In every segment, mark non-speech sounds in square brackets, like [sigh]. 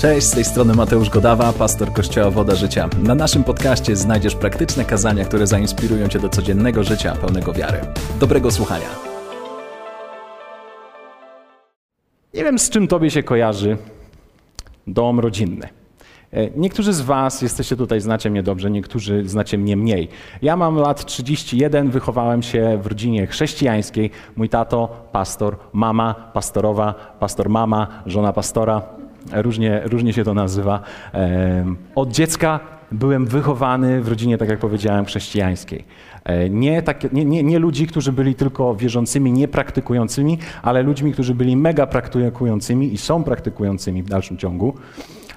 Cześć, z tej strony Mateusz Godawa, pastor Kościoła Woda Życia. Na naszym podcaście znajdziesz praktyczne kazania, które zainspirują Cię do codziennego życia pełnego wiary. Dobrego słuchania. Nie wiem, z czym Tobie się kojarzy dom rodzinny. E, niektórzy z Was jesteście tutaj, znacie mnie dobrze, niektórzy znacie mnie mniej. Ja mam lat 31, wychowałem się w rodzinie chrześcijańskiej. Mój tato, pastor, mama, pastorowa, pastor mama, żona pastora. Różnie, różnie się to nazywa. Od dziecka byłem wychowany w rodzinie, tak jak powiedziałem, chrześcijańskiej. E, nie, tak, nie, nie, nie ludzi, którzy byli tylko wierzącymi, niepraktykującymi, ale ludźmi, którzy byli mega praktykującymi i są praktykującymi w dalszym ciągu.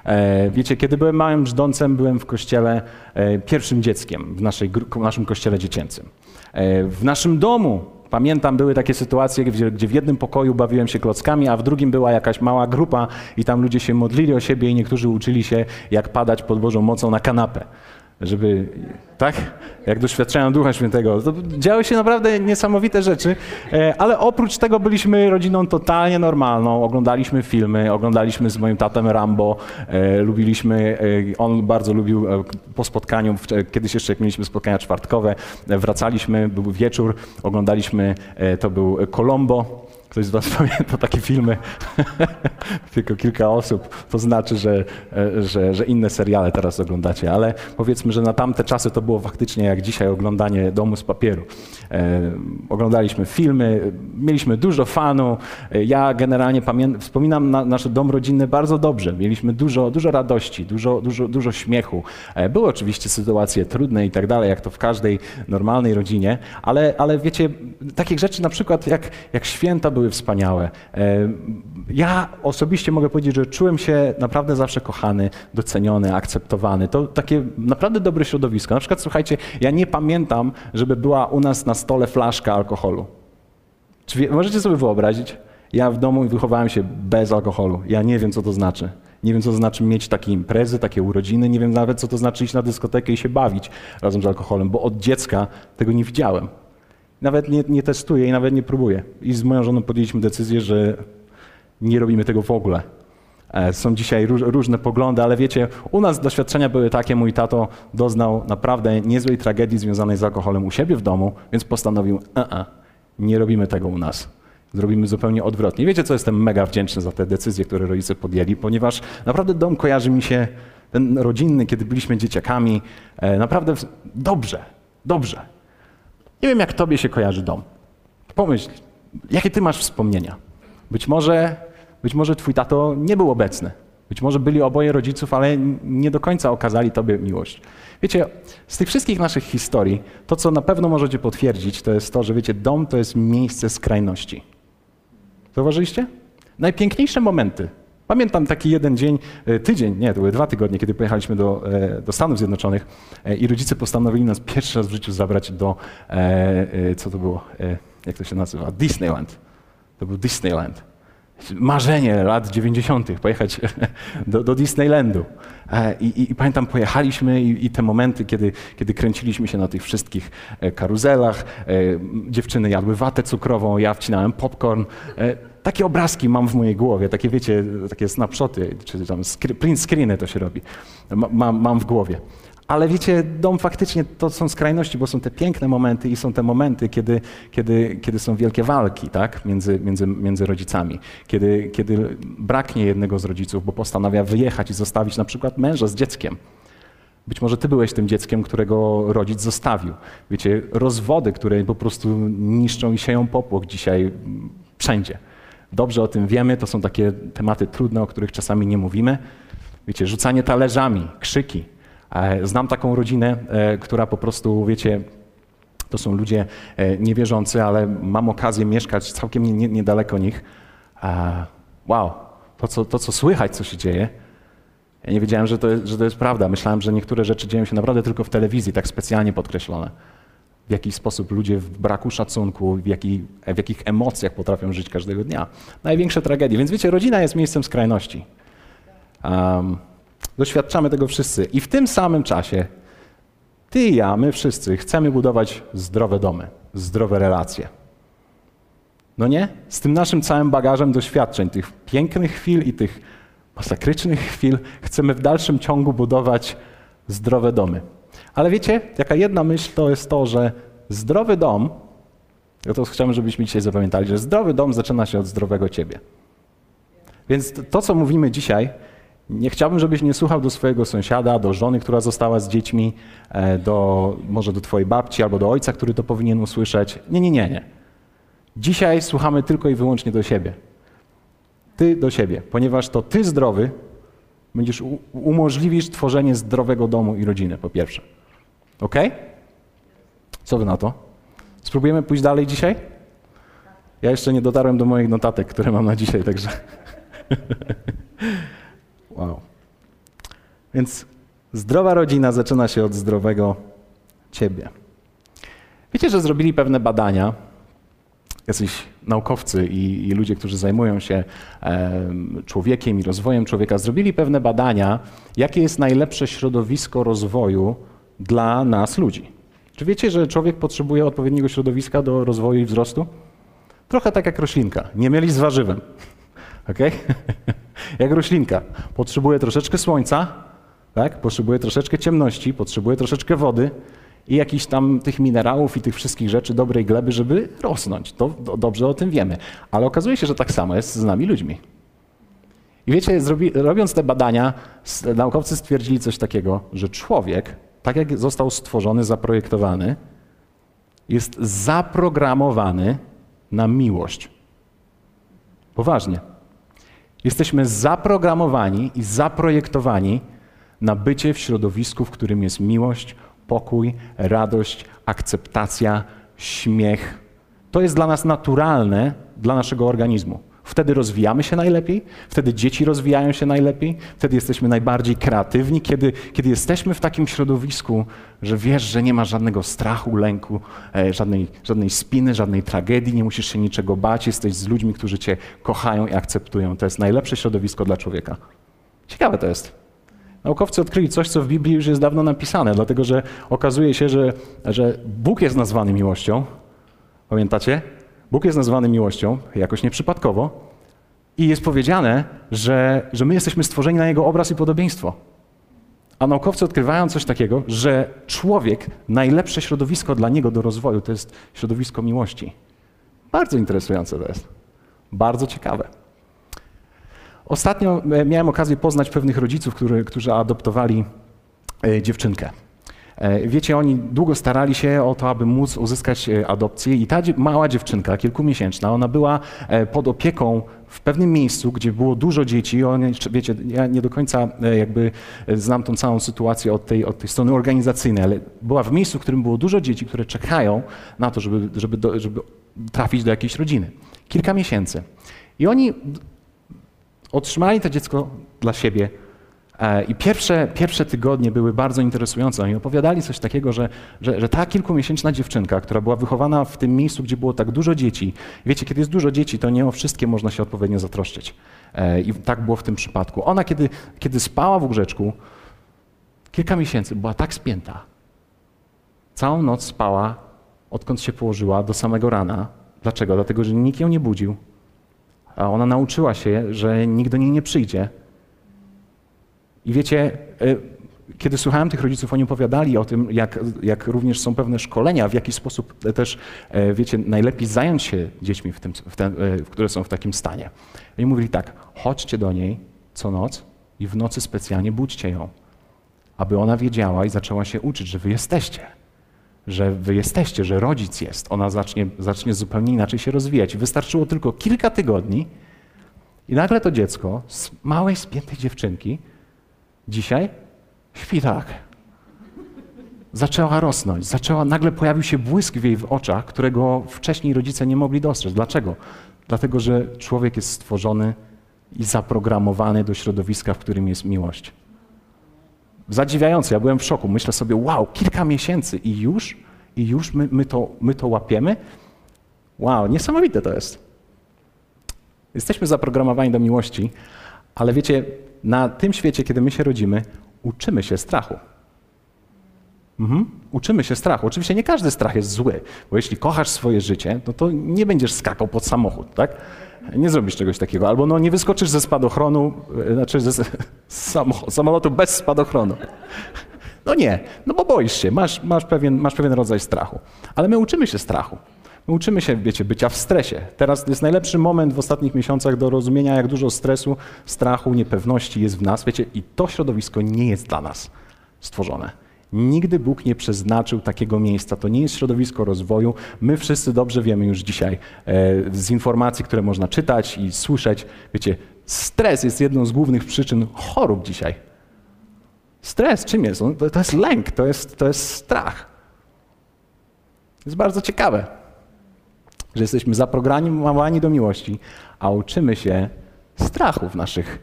E, wiecie, kiedy byłem małym brzdącem, byłem w kościele e, pierwszym dzieckiem w, naszej, w naszym kościele dziecięcym. W naszym domu Pamiętam, były takie sytuacje, gdzie, gdzie, w jednym pokoju bawiłem się klockami, a w drugim była jakaś mała grupa i tam ludzie się modlili o siebie i niektórzy uczyli się, jak padać pod Bożą mocą na kanapę żeby, tak? Jak doświadczają Ducha Świętego. To działy się naprawdę niesamowite rzeczy, e, ale oprócz tego byliśmy rodziną totalnie normalną. Oglądaliśmy filmy, oglądaliśmy z moim tatem Rambo, e, lubiliśmy, e, on bardzo lubił po spotkaniu, kiedyś jeszcze jak mieliśmy spotkania czwartkowe, wracaliśmy, był wieczór, oglądaliśmy, to był Colombo, Ktoś z Was [laughs] pamięta takie filmy? [laughs] Tylko kilka osób. To znaczy, że, że, że inne seriale teraz oglądacie, ale powiedzmy, że na tamte czasy to było faktycznie jak dzisiaj oglądanie domu z papieru. E, oglądaliśmy filmy, mieliśmy dużo fanu. E, ja generalnie wspominam na, nasz dom rodzinny bardzo dobrze. Mieliśmy dużo, dużo radości, dużo, dużo, dużo śmiechu. E, były oczywiście sytuacje trudne i tak dalej, jak to w każdej normalnej rodzinie, ale, ale wiecie, takich rzeczy na przykład jak, jak święta były były wspaniałe. E, ja osobiście mogę powiedzieć, że czułem się naprawdę zawsze kochany, doceniony, akceptowany. To takie naprawdę dobre środowisko. Na przykład, słuchajcie, ja nie pamiętam, żeby była u nas na stole flaszka alkoholu. Czy wie, możecie sobie wyobrazić? Ja w domu wychowałem się bez alkoholu. Ja nie wiem, co to znaczy. Nie wiem, co to znaczy mieć takie imprezy, takie urodziny. Nie wiem nawet, co to znaczy iść na dyskotekę i się bawić razem z alkoholem, bo od dziecka tego nie widziałem. Nawet nie, nie testuję i nawet nie próbuję. I z moją żoną podjęliśmy decyzję, że nie robimy tego w ogóle. E, są dzisiaj róż, różne poglądy, ale wiecie, u nas doświadczenia były takie, mój tato doznał naprawdę niezłej tragedii związanej z alkoholem u siebie w domu, więc postanowił, a nie robimy tego u nas. Zrobimy zupełnie odwrotnie. Wiecie, co jestem mega wdzięczny za te decyzje, które rodzice podjęli, ponieważ naprawdę dom kojarzy mi się, ten rodzinny, kiedy byliśmy dzieciakami, e, naprawdę dobrze, dobrze. Nie wiem, jak tobie się kojarzy dom. Pomyśl, jakie ty masz wspomnienia? Być może, być może twój tato nie był obecny. Być może byli oboje rodziców, ale nie do końca okazali tobie miłość. Wiecie, z tych wszystkich naszych historii, to co na pewno możecie potwierdzić, to jest to, że wiecie, dom to jest miejsce skrajności. Zauważyliście? Najpiękniejsze momenty Pamiętam taki jeden dzień, e, tydzień, nie, to były dwa tygodnie, kiedy pojechaliśmy do, e, do Stanów Zjednoczonych e, i rodzice postanowili nas pierwszy raz w życiu zabrać do, co to było, jak to się nazywa, Disneyland. To był Disneyland. Marzenie lat 90. pojechać [laughs] do, do Disneylandu. I, i, I, pamiętam, pojechaliśmy i, i, te momenty, kiedy, kiedy kręciliśmy się na tych wszystkich karuzelach, dziewczyny jadły watę cukrową, ja wcinałem popcorn takie obrazki mam w mojej głowie, takie wiecie, takie snapshoty, czy tam print screeny to się robi, mam, mam w głowie. Ale wiecie, dom faktycznie to są skrajności, bo są te piękne momenty i są te momenty, kiedy, kiedy, kiedy są wielkie walki tak? między, między, między rodzicami. Kiedy, kiedy braknie jednego z rodziców, bo postanawia wyjechać i zostawić na przykład męża z dzieckiem. Być może ty byłeś tym dzieckiem, którego rodzic zostawił. Wiecie, rozwody, które po prostu niszczą i sieją popłoch dzisiaj wszędzie. Dobrze o tym wiemy, to są takie tematy trudne, o których czasami nie mówimy. Wiecie, rzucanie talerzami, krzyki. E, znam taką rodzinę, e, która po prostu, wiecie, to są ludzie e, niewierzący, ale mam okazję mieszkać całkiem niedaleko nich. Wow, to co, to co słychać, co się dzieje, ja nie wiedziałem, że to, jest, że to jest prawda. Myślałem, że niektóre rzeczy dzieją się naprawdę tylko w telewizji, tak specjalnie podkreślone w jaki sposób ludzie w braku szacunku, w, jaki, w jakich emocjach potrafią żyć każdego dnia. Największe tragedie. Więc wiecie, rodzina jest miejscem skrajności. Um, doświadczamy tego wszyscy. I w tym samym czasie ty i ja, my wszyscy chcemy budować zdrowe domy, zdrowe relacje. No nie? Z tym naszym całym bagażem doświadczeń, tych pięknych chwil i tych masakrycznych chwil, chcemy w dalszym ciągu budować zdrowe domy. Ale wiecie, jaka jedna myśl to jest to, że zdrowy dom, ja to chciałbym, żebyśmy dzisiaj zapamiętali, że zdrowy dom zaczyna się od zdrowego ciebie. Więc to, co mówimy dzisiaj, nie chciałbym, żebyś nie słuchał do swojego sąsiada, do żony, która została z dziećmi, e, do, może do twojej babci albo do ojca, który to powinien usłyszeć. Nie, nie, nie, nie. Dzisiaj słuchamy tylko i wyłącznie do siebie. Ty do siebie, ponieważ to ty zdrowy będziesz umożliwisz tworzenie zdrowego domu i rodziny, po pierwsze. Ok? Co wy na to? Spróbujemy pójść dalej dzisiaj? Ja jeszcze nie dotarłem do moich notatek, które mam na dzisiaj, także. [laughs] wow. Więc zdrowa rodzina zaczyna się od zdrowego ciebie. Wiecie, że zrobili pewne badania, jacyś naukowcy i, i ludzie, którzy zajmują się e, człowiekiem i rozwojem człowieka, zrobili pewne badania, jakie jest najlepsze środowisko rozwoju dla nas ludzi. Czy wiecie, że człowiek potrzebuje odpowiedniego środowiska do rozwoju i wzrostu? Trochę tak jak roślinka. Nie mieli z warzywem. [laughs] Okay? [laughs] jak roślinka. Potrzebuje troszeczkę słońca, tak? potrzebuje troszeczkę ciemności, potrzebuje troszeczkę wody i jakichś tam tych minerałów i tych wszystkich rzeczy, dobrej gleby, żeby rosnąć. To, to dobrze o tym wiemy. Ale okazuje się, że tak samo jest z nami ludźmi. I wiecie, robiąc te badania, naukowcy stwierdzili coś takiego, że człowiek tak jak został stworzony, zaprojektowany, jest zaprogramowany na miłość. Poważnie. Jesteśmy zaprogramowani i zaprojektowani na bycie w środowisku, w którym jest miłość, pokój, radość, akceptacja, śmiech. To jest dla nas naturalne, dla naszego organizmu. Wtedy rozwijamy się najlepiej, wtedy dzieci rozwijają się najlepiej, wtedy jesteśmy najbardziej kreatywni, kiedy, kiedy jesteśmy w takim środowisku, że wiesz, że nie ma żadnego strachu, lęku, e, żadnej, żadnej spiny, żadnej tragedii, nie musisz się niczego bać, jesteś z ludźmi, którzy cię kochają i akceptują. To jest najlepsze środowisko dla człowieka. Ciekawe to jest. Naukowcy odkryli coś, co w Biblii już jest dawno napisane, dlatego że okazuje się, że, że Bóg jest nazwany miłością. Pamiętacie? Bóg jest nazwany miłością, jakoś nieprzypadkowo, i jest powiedziane, że, że my jesteśmy stworzeni na Jego obraz i podobieństwo. A naukowcy odkrywają coś takiego, że człowiek, najlepsze środowisko dla niego do rozwoju to jest środowisko miłości. Bardzo interesujące to jest. Bardzo ciekawe. Ostatnio e, miałem okazję poznać pewnych rodziców, który, którzy adoptowali e, dziewczynkę. E, wiecie, oni długo starali się o to, aby móc uzyskać e, adopcję i ta mała dziewczynka, kilkumiesięczna, ona była e, pod opieką w pewnym miejscu, gdzie było dużo dzieci. Oni, wiecie, ja nie do końca jakby znam tą całą sytuację od tej, od tej strony organizacyjnej, ale była w miejscu, w którym było dużo dzieci, które czekają na to, żeby, żeby, do, żeby trafić do jakiejś rodziny. Kilka miesięcy. I oni otrzymali to dziecko dla siebie I pierwsze, pierwsze tygodnie były bardzo interesujące. Oni opowiadali coś takiego, że, że, że ta kilkumiesięczna dziewczynka, która była wychowana w tym miejscu, gdzie było tak dużo dzieci, wiecie, kiedy jest dużo dzieci, to nie o wszystkie można się odpowiednio zatroszczyć. E, I tak było w tym przypadku. Ona, kiedy, kiedy spała w łóżeczku, kilka miesięcy była tak spięta. Całą noc spała, odkąd się położyła, do samego rana. Dlaczego? Dlatego, że nikt ją nie budził. A ona nauczyła się, że nikt do niej nie przyjdzie i wiecie, e, kiedy słuchałem tych rodziców, oni opowiadali o tym, jak, jak również są pewne szkolenia, w jaki sposób też, e, wiecie, najlepiej zająć się dziećmi, w tym, w ten, e, które są w takim stanie. I mówili tak, chodźcie do niej co noc i w nocy specjalnie budźcie ją, aby ona wiedziała i zaczęła się uczyć, że wy jesteście, że wy jesteście, że rodzic jest. Ona zacznie, zacznie zupełnie inaczej się rozwijać. Wystarczyło tylko kilka tygodni i nagle to dziecko z małej, spiętej dziewczynki Dzisiaj śpi tak. Zaczęła rosnąć, zaczęła, nagle pojawił się błysk w jej oczach, którego wcześniej rodzice nie mogli dostrzec. Dlaczego? Dlatego, że człowiek jest stworzony i zaprogramowany do środowiska, w którym jest miłość. Zadziwiające, ja byłem w szoku. Myślę sobie, wow, kilka miesięcy i już, i już my, my, to, my to łapiemy? Wow, niesamowite to jest. Jesteśmy zaprogramowani do miłości, ale wiecie, na tym świecie, kiedy my się rodzimy, uczymy się strachu. Mhm. Uczymy się strachu. Oczywiście nie każdy strach jest zły, bo jeśli kochasz swoje życie, no to nie będziesz skakał pod samochód, tak? Nie zrobisz czegoś takiego. Albo no, nie wyskoczysz ze spadochronu, e, znaczy ze [laughs] samolotu bez spadochronu. No nie, no bo boisz się, masz, masz, pewien, masz pewien rodzaj strachu. Ale my uczymy się strachu. My uczymy się, wiecie, bycia w stresie. Teraz jest najlepszy moment w ostatnich miesiącach do rozumienia, jak dużo stresu, strachu, niepewności jest w nas. Wiecie, i to środowisko nie jest dla nas stworzone. Nigdy Bóg nie przeznaczył takiego miejsca. To nie jest środowisko rozwoju. My wszyscy dobrze wiemy już dzisiaj e, z informacji, które można czytać i słyszeć. Wiecie, stres jest jedną z głównych przyczyn chorób dzisiaj. Stres czym jest? To jest lęk, to jest, to jest strach. To jest bardzo ciekawe, że jesteśmy zaprogramowani do miłości, a uczymy się strachu w, naszych,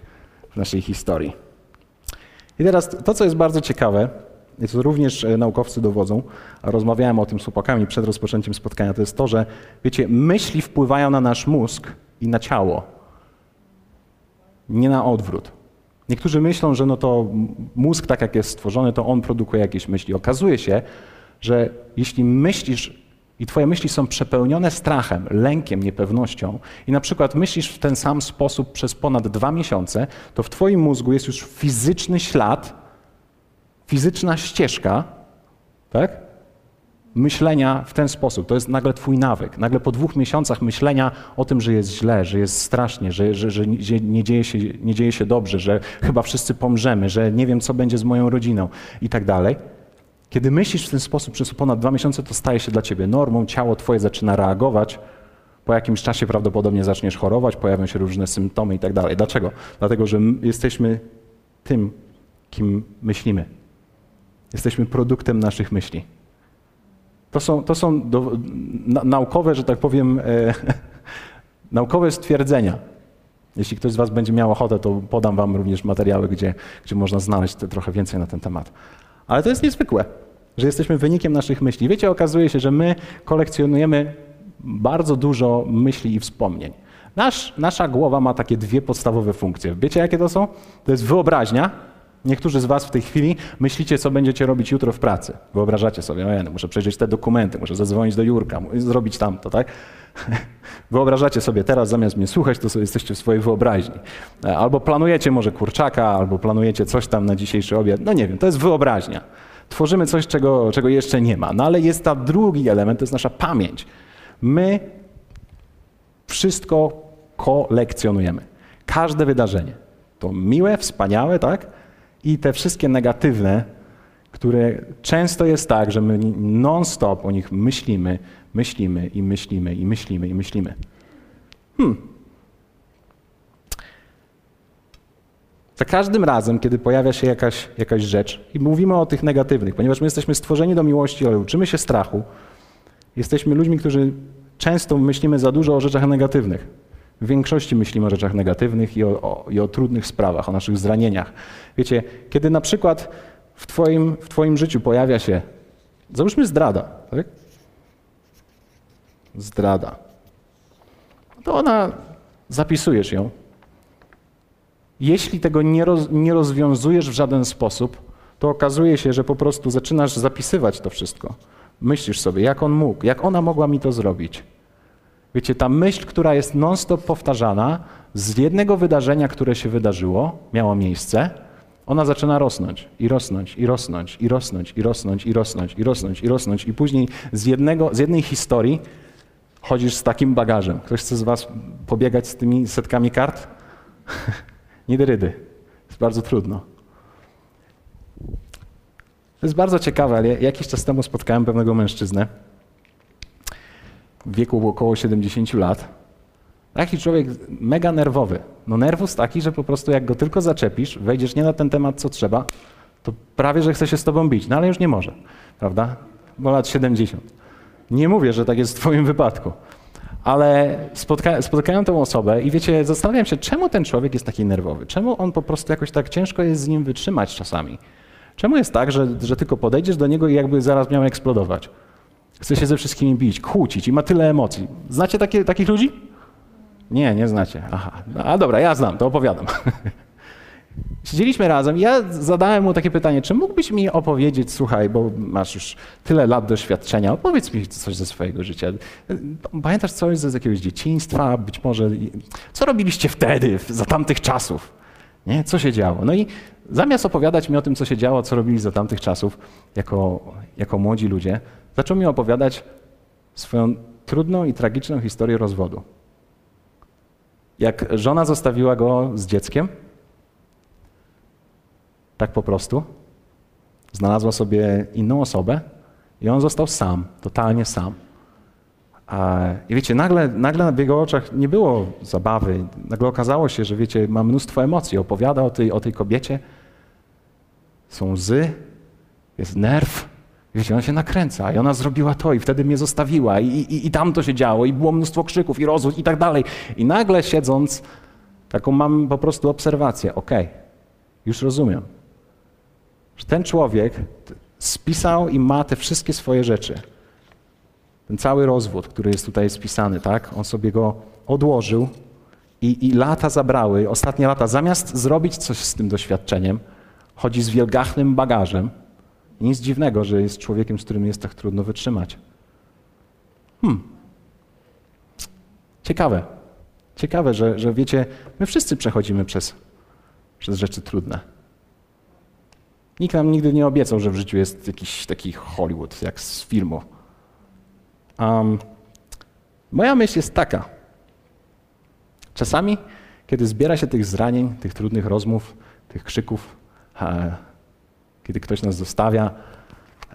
w naszej historii. I teraz to, co jest bardzo ciekawe, i co również e, naukowcy dowodzą, a rozmawiałem o tym z chłopakami przed rozpoczęciem spotkania, to jest to, że wiecie, myśli wpływają na nasz mózg i na ciało, nie na odwrót. Niektórzy myślą, że no to mózg, tak jak jest stworzony, to on produkuje jakieś myśli. Okazuje się, że jeśli myślisz i twoje myśli są przepełnione strachem, lękiem, niepewnością i na przykład myślisz w ten sam sposób przez ponad dwa miesiące, to w twoim mózgu jest już fizyczny ślad, fizyczna ścieżka, tak? Myślenia w ten sposób. To jest nagle twój nawyk. Nagle po dwóch miesiącach myślenia o tym, że jest źle, że jest strasznie, że, że, że nie, dzieje się, nie dzieje się dobrze, że chyba wszyscy pomrzemy, że nie wiem, co będzie z moją rodziną i tak dalej. Kiedy myślisz w ten sposób przez ponad dwa miesiące, to staje się dla ciebie normą, ciało twoje zaczyna reagować. Po jakimś czasie prawdopodobnie zaczniesz chorować, pojawią się różne symptomy i tak dalej. Dlaczego? Dlatego, że jesteśmy tym, kim myślimy. Jesteśmy produktem naszych myśli. To są, to są do, na, naukowe, że tak powiem, e, [laughs] naukowe stwierdzenia. Jeśli ktoś z Was będzie miał ochotę, to podam Wam również materiały, gdzie, gdzie można znaleźć trochę więcej na ten temat. Ale to jest niezwykłe, że jesteśmy wynikiem naszych myśli. Wiecie, okazuje się, że my kolekcjonujemy bardzo dużo myśli i wspomnień. Nasz, nasza głowa ma takie dwie podstawowe funkcje. Wiecie, jakie to są? To jest wyobraźnia, Niektórzy z Was w tej chwili myślicie, co będziecie robić jutro w pracy. Wyobrażacie sobie, ojej, muszę przejrzeć te dokumenty, muszę zadzwonić do Jurka, zrobić tamto, tak? [laughs] Wyobrażacie sobie teraz, zamiast mnie słuchać, to sobie jesteście w swojej wyobraźni. Albo planujecie może kurczaka, albo planujecie coś tam na dzisiejszy obiad. No nie wiem, to jest wyobraźnia. Tworzymy coś, czego, czego jeszcze nie ma. No ale jest ta drugi element, to jest nasza pamięć. My wszystko kolekcjonujemy. Każde wydarzenie. To miłe, wspaniałe, tak? I te wszystkie negatywne, które często jest tak, że my non-stop o nich myślimy, myślimy i myślimy i myślimy i myślimy. Hmm. Za każdym razem, kiedy pojawia się jakaś, jakaś rzecz i mówimy o tych negatywnych, ponieważ my jesteśmy stworzeni do miłości, ale uczymy się strachu, jesteśmy ludźmi, którzy często myślimy za dużo o rzeczach negatywnych. W większości myślimy o rzeczach negatywnych i o, o, i o trudnych sprawach, o naszych zranieniach. Wiecie, kiedy na przykład w twoim, w twoim życiu pojawia się, załóżmy zdrada, tak? Zdrada. To ona, zapisujesz ją. Jeśli tego nie, roz, nie rozwiązujesz w żaden sposób, to okazuje się, że po prostu zaczynasz zapisywać to wszystko. Myślisz sobie, jak on mógł, jak ona mogła mi to zrobić. Wiecie, ta myśl, która jest non-stop powtarzana, z jednego wydarzenia, które się wydarzyło, miało miejsce, ona zaczyna rosnąć i rosnąć, i rosnąć, i rosnąć, i rosnąć, i rosnąć, i rosnąć, i rosnąć. I później z, jednego, z jednej historii chodzisz z takim bagażem. Ktoś chce z was pobiegać z tymi setkami kart? [laughs] Niedrydy. Jest bardzo trudno. To jest bardzo ciekawe, ale jakiś czas temu spotkałem pewnego mężczyznę, w wieku około 70 lat. Taki człowiek mega nerwowy. No nerwus taki, że po prostu jak go tylko zaczepisz, wejdziesz nie na ten temat, co trzeba, to prawie, że chce się z tobą bić. No ale już nie może, prawda? Bo lat 70. Nie mówię, że tak jest w twoim wypadku. Ale spotka tę osobę i wiecie, zastanawiam się, czemu ten człowiek jest taki nerwowy? Czemu on po prostu jakoś tak ciężko jest z nim wytrzymać czasami? Czemu jest tak, że, że tylko podejdziesz do niego i jakby zaraz miał eksplodować? Chce się ze wszystkimi bić, kłócić i ma tyle emocji. Znacie takie, takich ludzi? Nie, nie znacie. Aha. A dobra, ja znam, to opowiadam. [laughs] Siedzieliśmy razem i ja zadałem mu takie pytanie, czy mógłbyś mi opowiedzieć, słuchaj, bo masz już tyle lat doświadczenia, opowiedz mi coś ze swojego życia. Pamiętasz coś z jakiegoś dzieciństwa, być może, co robiliście wtedy, za tamtych czasów? Nie? Co się działo? No i zamiast opowiadać mi o tym, co się działo, co robili za tamtych czasów, jako, jako młodzi ludzie, zaczął mi opowiadać swoją trudną i tragiczną historię rozwodu. Jak żona zostawiła go z dzieckiem, tak po prostu, znalazła sobie inną osobę i on został sam, totalnie sam. I wiecie, nagle, nagle w jego oczach nie było zabawy. Nagle okazało się, że wiecie, ma mnóstwo emocji. Opowiada o tej, o tej kobiecie. Są łzy, jest nerw. Wiecie, ona się nakręca i ona zrobiła to i wtedy mnie zostawiła i, i, i tam to się działo i było mnóstwo krzyków i rozwód i tak dalej. I nagle siedząc, taką mam po prostu obserwację. Okej, okay, już rozumiem, że ten człowiek spisał i ma te wszystkie swoje rzeczy. Ten cały rozwód, który jest tutaj spisany, tak? On sobie go odłożył i, i lata zabrały, ostatnie lata, zamiast zrobić coś z tym doświadczeniem, chodzi z wielgachnym bagażem. Nic dziwnego, że jest człowiekiem, z którym jest tak trudno wytrzymać. Hmm. Ciekawe. Ciekawe, że, że wiecie, my wszyscy przechodzimy przez, przez rzeczy trudne. Nikt nam nigdy nie obiecał, że w życiu jest jakiś taki Hollywood, jak z filmu. Um, moja myśl jest taka. Czasami, kiedy zbiera się tych zranień, tych trudnych rozmów, tych krzyków, kiedy ktoś nas zostawia,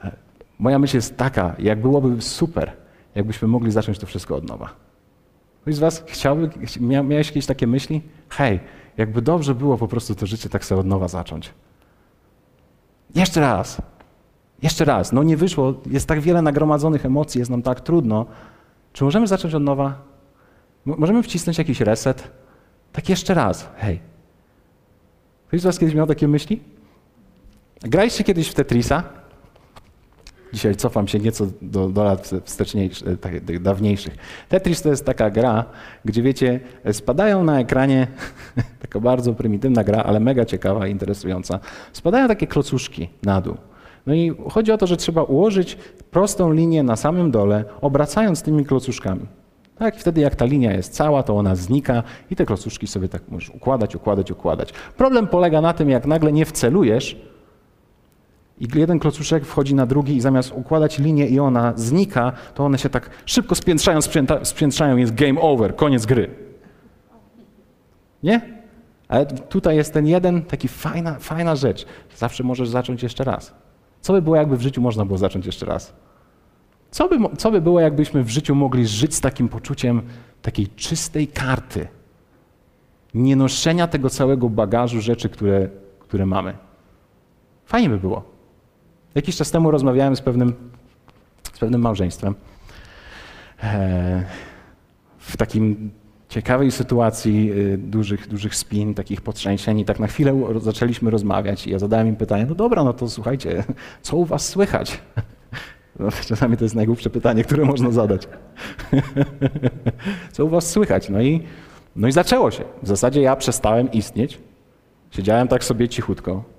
e, moja myśl jest taka, jak byłoby super, jakbyśmy mogli zacząć to wszystko od nowa. Ktoś z Was chciałby, mia, miałeś jakieś takie myśli? Hej, jakby dobrze było po prostu to życie tak sobie od nowa zacząć. Jeszcze raz. Jeszcze raz. No nie wyszło, jest tak wiele nagromadzonych emocji, jest nam tak trudno. Czy możemy zacząć od nowa? Możemy wcisnąć jakiś reset? Tak jeszcze raz. Hej. Ktoś z Was kiedyś miał takie myśli? Graliście kiedyś w Tetrisa? Dzisiaj cofam się nieco do, do lat wsteczniejszych, tak, dawniejszych. Tetris to jest taka gra, gdzie wiecie, spadają na ekranie, [laughs] taka bardzo prymitywna gra, ale mega ciekawa i interesująca, spadają takie klocuszki na dół. No i chodzi o to, że trzeba ułożyć prostą linię na samym dole, obracając tymi klocuszkami. Tak, wtedy jak ta linia jest cała, to ona znika i te klocuszki sobie tak możesz układać, układać, układać. Problem polega na tym, jak nagle nie wcelujesz, i jeden klocuszek wchodzi na drugi i zamiast układać linię i ona znika, to one się tak szybko spiętrzają, spiętrzają, jest game over, koniec gry. Nie? Ale tutaj jest ten jeden, taki fajna, fajna rzecz. Zawsze możesz zacząć jeszcze raz. Co by było, jakby w życiu można było zacząć jeszcze raz? Co by, co by było, jakbyśmy w życiu mogli żyć z takim poczuciem takiej czystej karty? Nie noszenia tego całego bagażu rzeczy, które, które mamy. Fajnie by było. Jakiś czas temu rozmawiałem z pewnym, z pewnym małżeństwem e, w takim ciekawej sytuacji y, dużych, dużych spin, takich potrzęsień i tak na chwilę zaczęliśmy rozmawiać i ja zadałem im pytanie, no dobra, no to słuchajcie, co u was słychać? [laughs] No, czasami to jest najgłupsze pytanie, które można zadać. [laughs] co u was słychać? No i, no i zaczęło się. W zasadzie ja przestałem istnieć. Siedziałem tak sobie cichutko.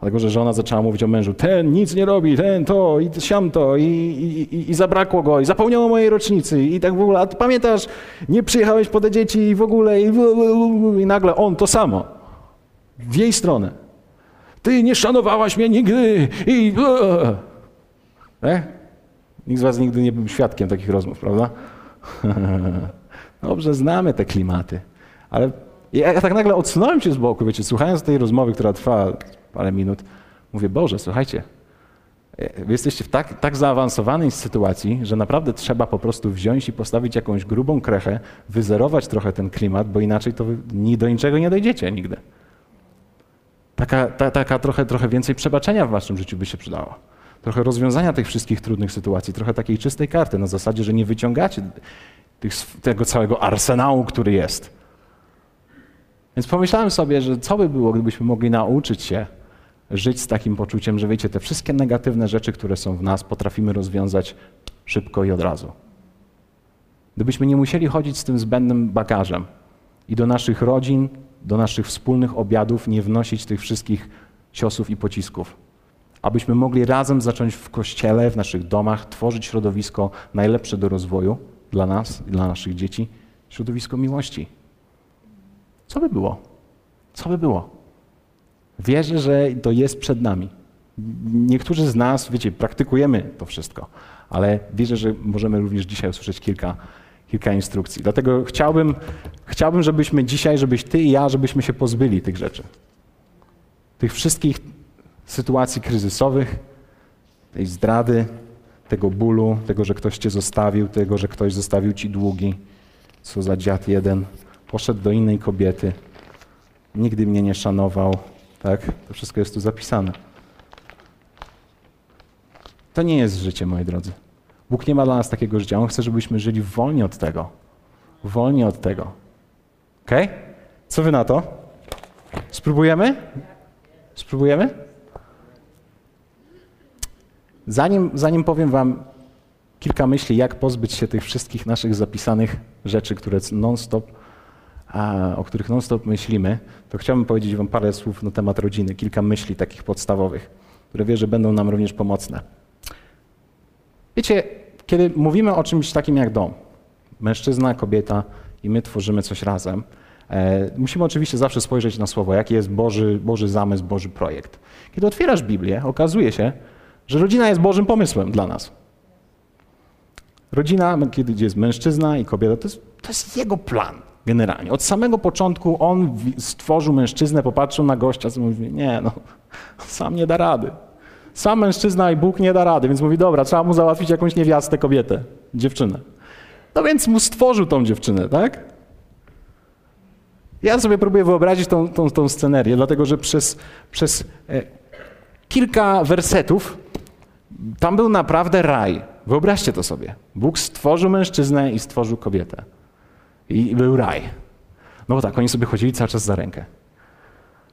Dlatego, że żona zaczęła mówić o mężu, ten nic nie robi, ten to i siam to i, i, i zabrakło go i zapomniało mojej rocznicy i tak w ogóle, a pamiętasz, nie przyjechałeś po te dzieci i w ogóle i, i nagle on to samo, w jej stronę. Ty nie szanowałaś mnie nigdy i... E? Nikt z was nigdy nie był świadkiem takich rozmów, prawda? [laughs] Dobrze znamy te klimaty, ale ja tak nagle odsunąłem się z boku, wiecie, słuchając tej rozmowy, która trwa parę minut, mówię, Boże, słuchajcie, wy jesteście w tak, tak zaawansowanej sytuacji, że naprawdę trzeba po prostu wziąć i postawić jakąś grubą krechę, wyzerować trochę ten klimat, bo inaczej to ni do niczego nie dojdziecie nigdy. Taka, ta, taka trochę, trochę więcej przebaczenia w waszym życiu by się przydało. Trochę rozwiązania tych wszystkich trudnych sytuacji, trochę takiej czystej karty, na zasadzie, że nie wyciągacie tych, tego całego arsenału, który jest. Więc pomyślałem sobie, że co by było, gdybyśmy mogli nauczyć się żyć z takim poczuciem, że wiecie, te wszystkie negatywne rzeczy, które są w nas, potrafimy rozwiązać szybko i od razu. Gdybyśmy nie musieli chodzić z tym zbędnym bagażem i do naszych rodzin, do naszych wspólnych obiadów nie wnosić tych wszystkich ciosów i pocisków. Abyśmy mogli razem zacząć w kościele, w naszych domach tworzyć środowisko najlepsze do rozwoju dla nas i dla naszych dzieci środowisko miłości. Co by było? Co by było? Wierzę, że to jest przed nami. Niektórzy z nas, wiecie, praktykujemy to wszystko, ale wierzę, że możemy również dzisiaj usłyszeć kilka, kilka instrukcji. Dlatego chciałbym, chciałbym, żebyśmy dzisiaj, żebyś ty i ja, żebyśmy się pozbyli tych rzeczy. Tych wszystkich sytuacji kryzysowych, tej zdrady, tego bólu, tego, że ktoś cię zostawił, tego, że ktoś zostawił ci długi, co za dziad jeden, poszedł do innej kobiety, nigdy mnie nie szanował, tak? To wszystko jest tu zapisane. To nie jest życie, moi drodzy. Bóg nie ma dla nas takiego życia. On chce, żebyśmy żyli wolni od tego. Wolni od tego. Ok? Co wy na to? Spróbujemy? Spróbujemy? Zanim, zanim powiem wam kilka myśli, jak pozbyć się tych wszystkich naszych zapisanych rzeczy, które non-stop, o których non-stop myślimy, to chciałbym powiedzieć wam parę słów na temat rodziny, kilka myśli takich podstawowych, które wierzę będą nam również pomocne. Wiecie, kiedy mówimy o czymś takim jak dom, mężczyzna, kobieta i my tworzymy coś razem, e, musimy oczywiście zawsze spojrzeć na słowo, jaki jest Boży, Boży zamysł, Boży projekt. Kiedy otwierasz Biblię, okazuje się, że rodzina jest Bożym pomysłem dla nas. Rodzina, kiedy jest mężczyzna i kobieta, to jest, to jest jego plan generalnie. Od samego początku on stworzył mężczyznę, popatrzył na gościa, i mówi, nie no, sam nie da rady. Sam mężczyzna i Bóg nie da rady, więc mówi, dobra, trzeba mu załatwić jakąś niewiastę, kobietę, dziewczynę. No więc mu stworzył tą dziewczynę, tak? Ja sobie próbuję wyobrazić tą, tą, tą scenerię, dlatego że przez, przez e, kilka wersetów tam był naprawdę raj. Wyobraźcie to sobie. Bóg stworzył mężczyznę i stworzył kobietę. I był raj. No bo tak, oni sobie chodzili cały czas za rękę.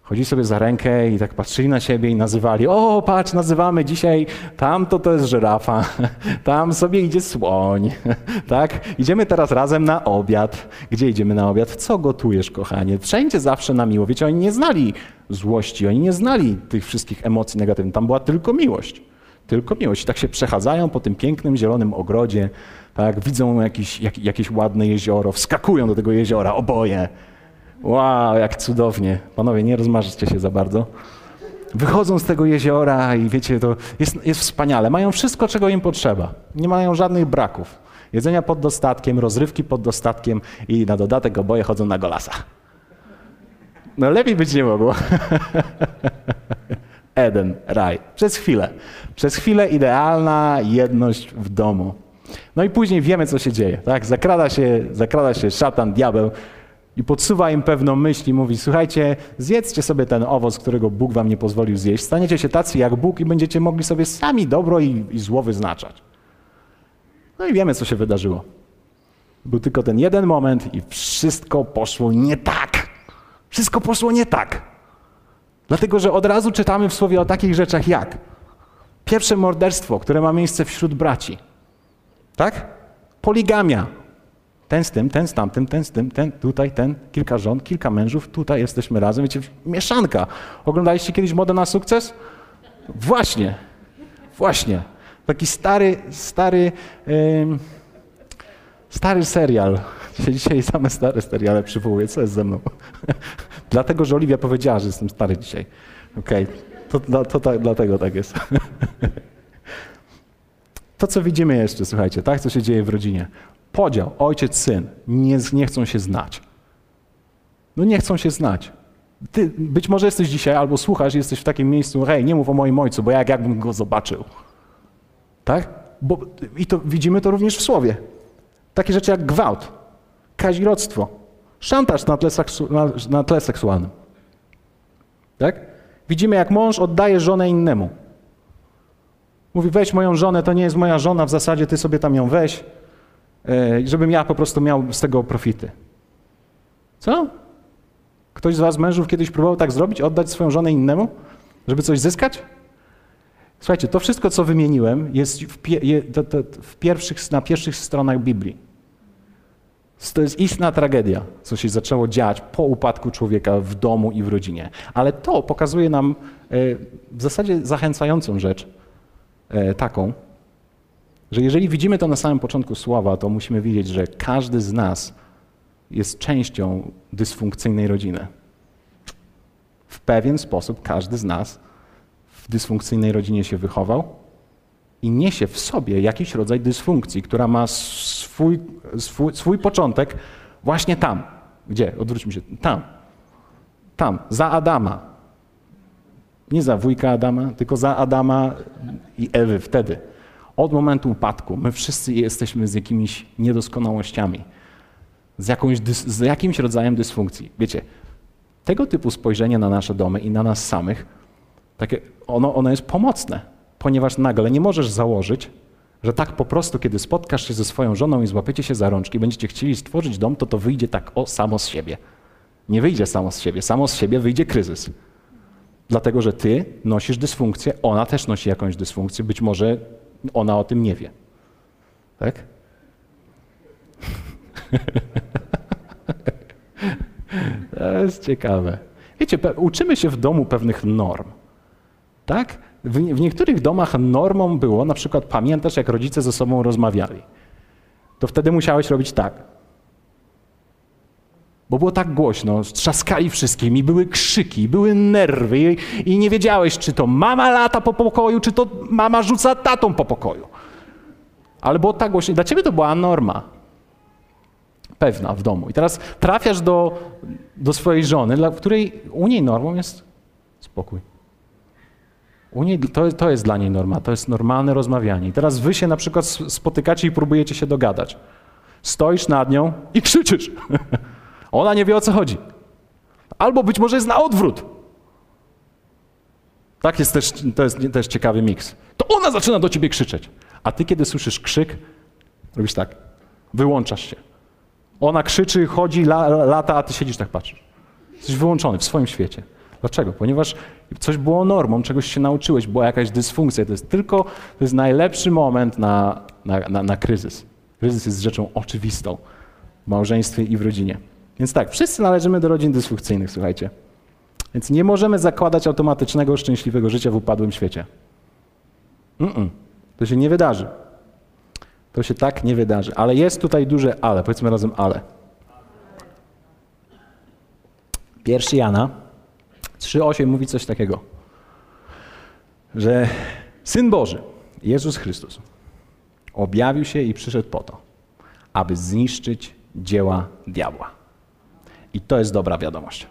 Chodzili sobie za rękę i tak patrzyli na siebie i nazywali, o patrz, nazywamy dzisiaj, tamto to jest żyrafa, [laughs] tam sobie idzie słoń, [laughs] tak? Idziemy teraz razem na obiad. Gdzie idziemy na obiad? Co gotujesz, kochanie? Wszędzie zawsze na miło. Wiecie, oni nie znali złości, oni nie znali tych wszystkich emocji negatywnych. Tam była tylko miłość. Tylko miłość. I tak się przechadzają po tym pięknym, zielonym ogrodzie, tak? Widzą jakiś, jak, jakieś ładne jezioro, wskakują do tego jeziora, oboje. Wow, jak cudownie. Panowie, nie rozmarzycie się za bardzo. Wychodzą z tego jeziora i wiecie, to jest, jest wspaniale. Mają wszystko, czego im potrzeba. Nie mają żadnych braków. Jedzenia pod dostatkiem, rozrywki pod dostatkiem i na dodatek oboje chodzą na golasa. No lepiej być nie mogło. [laughs] Eden, raj. Przez chwilę. Przez chwilę idealna jedność w domu. No i później wiemy, co się dzieje. Tak? Zakrada, się, zakrada się szatan, diabeł i podsuwa im pewną myśl i mówi, słuchajcie, zjedzcie sobie ten owoc, którego Bóg wam nie pozwolił zjeść. Staniecie się tacy jak Bóg i będziecie mogli sobie sami dobro i, i zło wyznaczać. No i wiemy, co się wydarzyło. Był tylko ten jeden moment i wszystko poszło nie tak. Wszystko poszło nie tak. Dlatego, że od razu czytamy w słowie o takich rzeczach jak pierwsze morderstwo, które ma miejsce wśród braci. Tak? Poligamia. Ten z tym, ten z tamtym, ten z tym, ten tutaj, ten, kilka żon, kilka mężów, tutaj jesteśmy razem, wiecie, mieszanka. Oglądaliście kiedyś Modę na sukces? Właśnie, właśnie. Taki stary, stary, stary serial. Dzisiaj same stare seriale przywołuję. Co jest ze mną? [laughs] Dlatego, że Oliwia powiedziała, że jestem stary dzisiaj. Okej, okay. to, to, to, dlatego tak jest. [laughs] To, co widzimy jeszcze, słuchajcie, tak, co się dzieje w rodzinie. Podział, ojciec, syn, nie, nie chcą się znać. No nie chcą się znać. Ty być może jesteś dzisiaj albo słuchasz, jesteś w takim miejscu, hej, nie mów o moim ojcu, bo jak, jakbym go zobaczył. Tak? Bo, I to widzimy to również w słowie. Takie rzeczy jak gwałt, kazirodztwo, szantaż na tle, seksu, na, na tle seksualnym. Tak? Widzimy, jak mąż oddaje żonę innemu. Mówi, weź moją żonę, to nie jest moja żona, w zasadzie ty sobie tam ją weź, e, żebym ja po prostu miał z tego profity. Co? Ktoś z was mężów kiedyś próbował tak zrobić, oddać swoją żonę innemu, żeby coś zyskać? Słuchajcie, to wszystko, co wymieniłem, jest w, w pierwszych, na pierwszych stronach Biblii. To jest istna tragedia, co się zaczęło dziać po upadku człowieka w domu i w rodzinie. Ale to pokazuje nam e, w zasadzie zachęcającą rzecz, taką, że jeżeli widzimy to na samym początku słowa, to musimy wiedzieć, że każdy z nas jest częścią dysfunkcyjnej rodziny. W pewien sposób każdy z nas w dysfunkcyjnej rodzinie się wychował i niesie w sobie jakiś rodzaj dysfunkcji, która ma swój, swój, swój początek właśnie tam. Gdzie? Odwróćmy się. Tam. Tam. Za Adama. Nie za wujka Adama, tylko za Adama i Ewy wtedy. Od momentu upadku my wszyscy jesteśmy z jakimiś niedoskonałościami, z, jakąś, z jakimś rodzajem dysfunkcji. Wiecie, tego typu spojrzenie na nasze domy i na nas samych, takie, ono, ono jest pomocne, ponieważ nagle nie możesz założyć, że tak po prostu, kiedy spotkasz się ze swoją żoną i złapiecie się za rączki, będziecie chcieli stworzyć dom, to to wyjdzie tak o samo z siebie. Nie wyjdzie samo z siebie. Samo z siebie wyjdzie kryzys. Dlatego, że ty nosisz dysfunkcję, ona też nosi jakąś dysfunkcję, być może ona o tym nie wie. Tak? [laughs] To jest ciekawe. Wiecie, uczymy się w domu pewnych norm. Tak? W, w niektórych domach normą było, na przykład pamiętasz, jak rodzice ze sobą rozmawiali. To wtedy musiałeś robić tak. Bo było tak głośno, trzaskali wszystkimi, były krzyki, były nerwy i, nie wiedziałeś, czy to mama lata po pokoju, czy to mama rzuca tatą po pokoju. Ale było tak głośno. Dla ciebie to była norma pewna w domu. I teraz trafiasz do, do swojej żony, dla której u niej normą jest spokój. U niej, to, to jest dla niej norma, to jest normalne rozmawianie. I teraz wy się na przykład spotykacie i próbujecie się dogadać. Stoisz nad nią i krzyczysz. [laughs] Ona nie wie o co chodzi. Albo być może jest na odwrót. Tak jest też, to jest też ciekawy miks. To ona zaczyna do ciebie krzyczeć. A ty, kiedy słyszysz krzyk, robisz tak. Wyłączasz się. Ona krzyczy, chodzi, la, lata, a ty siedzisz tak patrzysz. Jesteś wyłączony w swoim świecie. Dlaczego? Ponieważ coś było normą, czegoś się nauczyłeś, była jakaś dysfunkcja. To jest tylko, to jest najlepszy moment na, na, na, na kryzys. Kryzys jest rzeczą oczywistą w małżeństwie i w rodzinie. Więc tak, wszyscy należymy do rodzin dysfunkcyjnych, słuchajcie. Więc nie możemy zakładać automatycznego, szczęśliwego życia w upadłym świecie. Mm -mm. To się nie wydarzy. To się tak nie wydarzy. Ale jest tutaj duże ale. Powiedzmy razem ale. Pierwszy Jana 3,8 mówi coś takiego, że Syn Boży, Jezus Chrystus, objawił się i przyszedł po to, aby zniszczyć dzieła diabła. I to jest dobra wiadomość.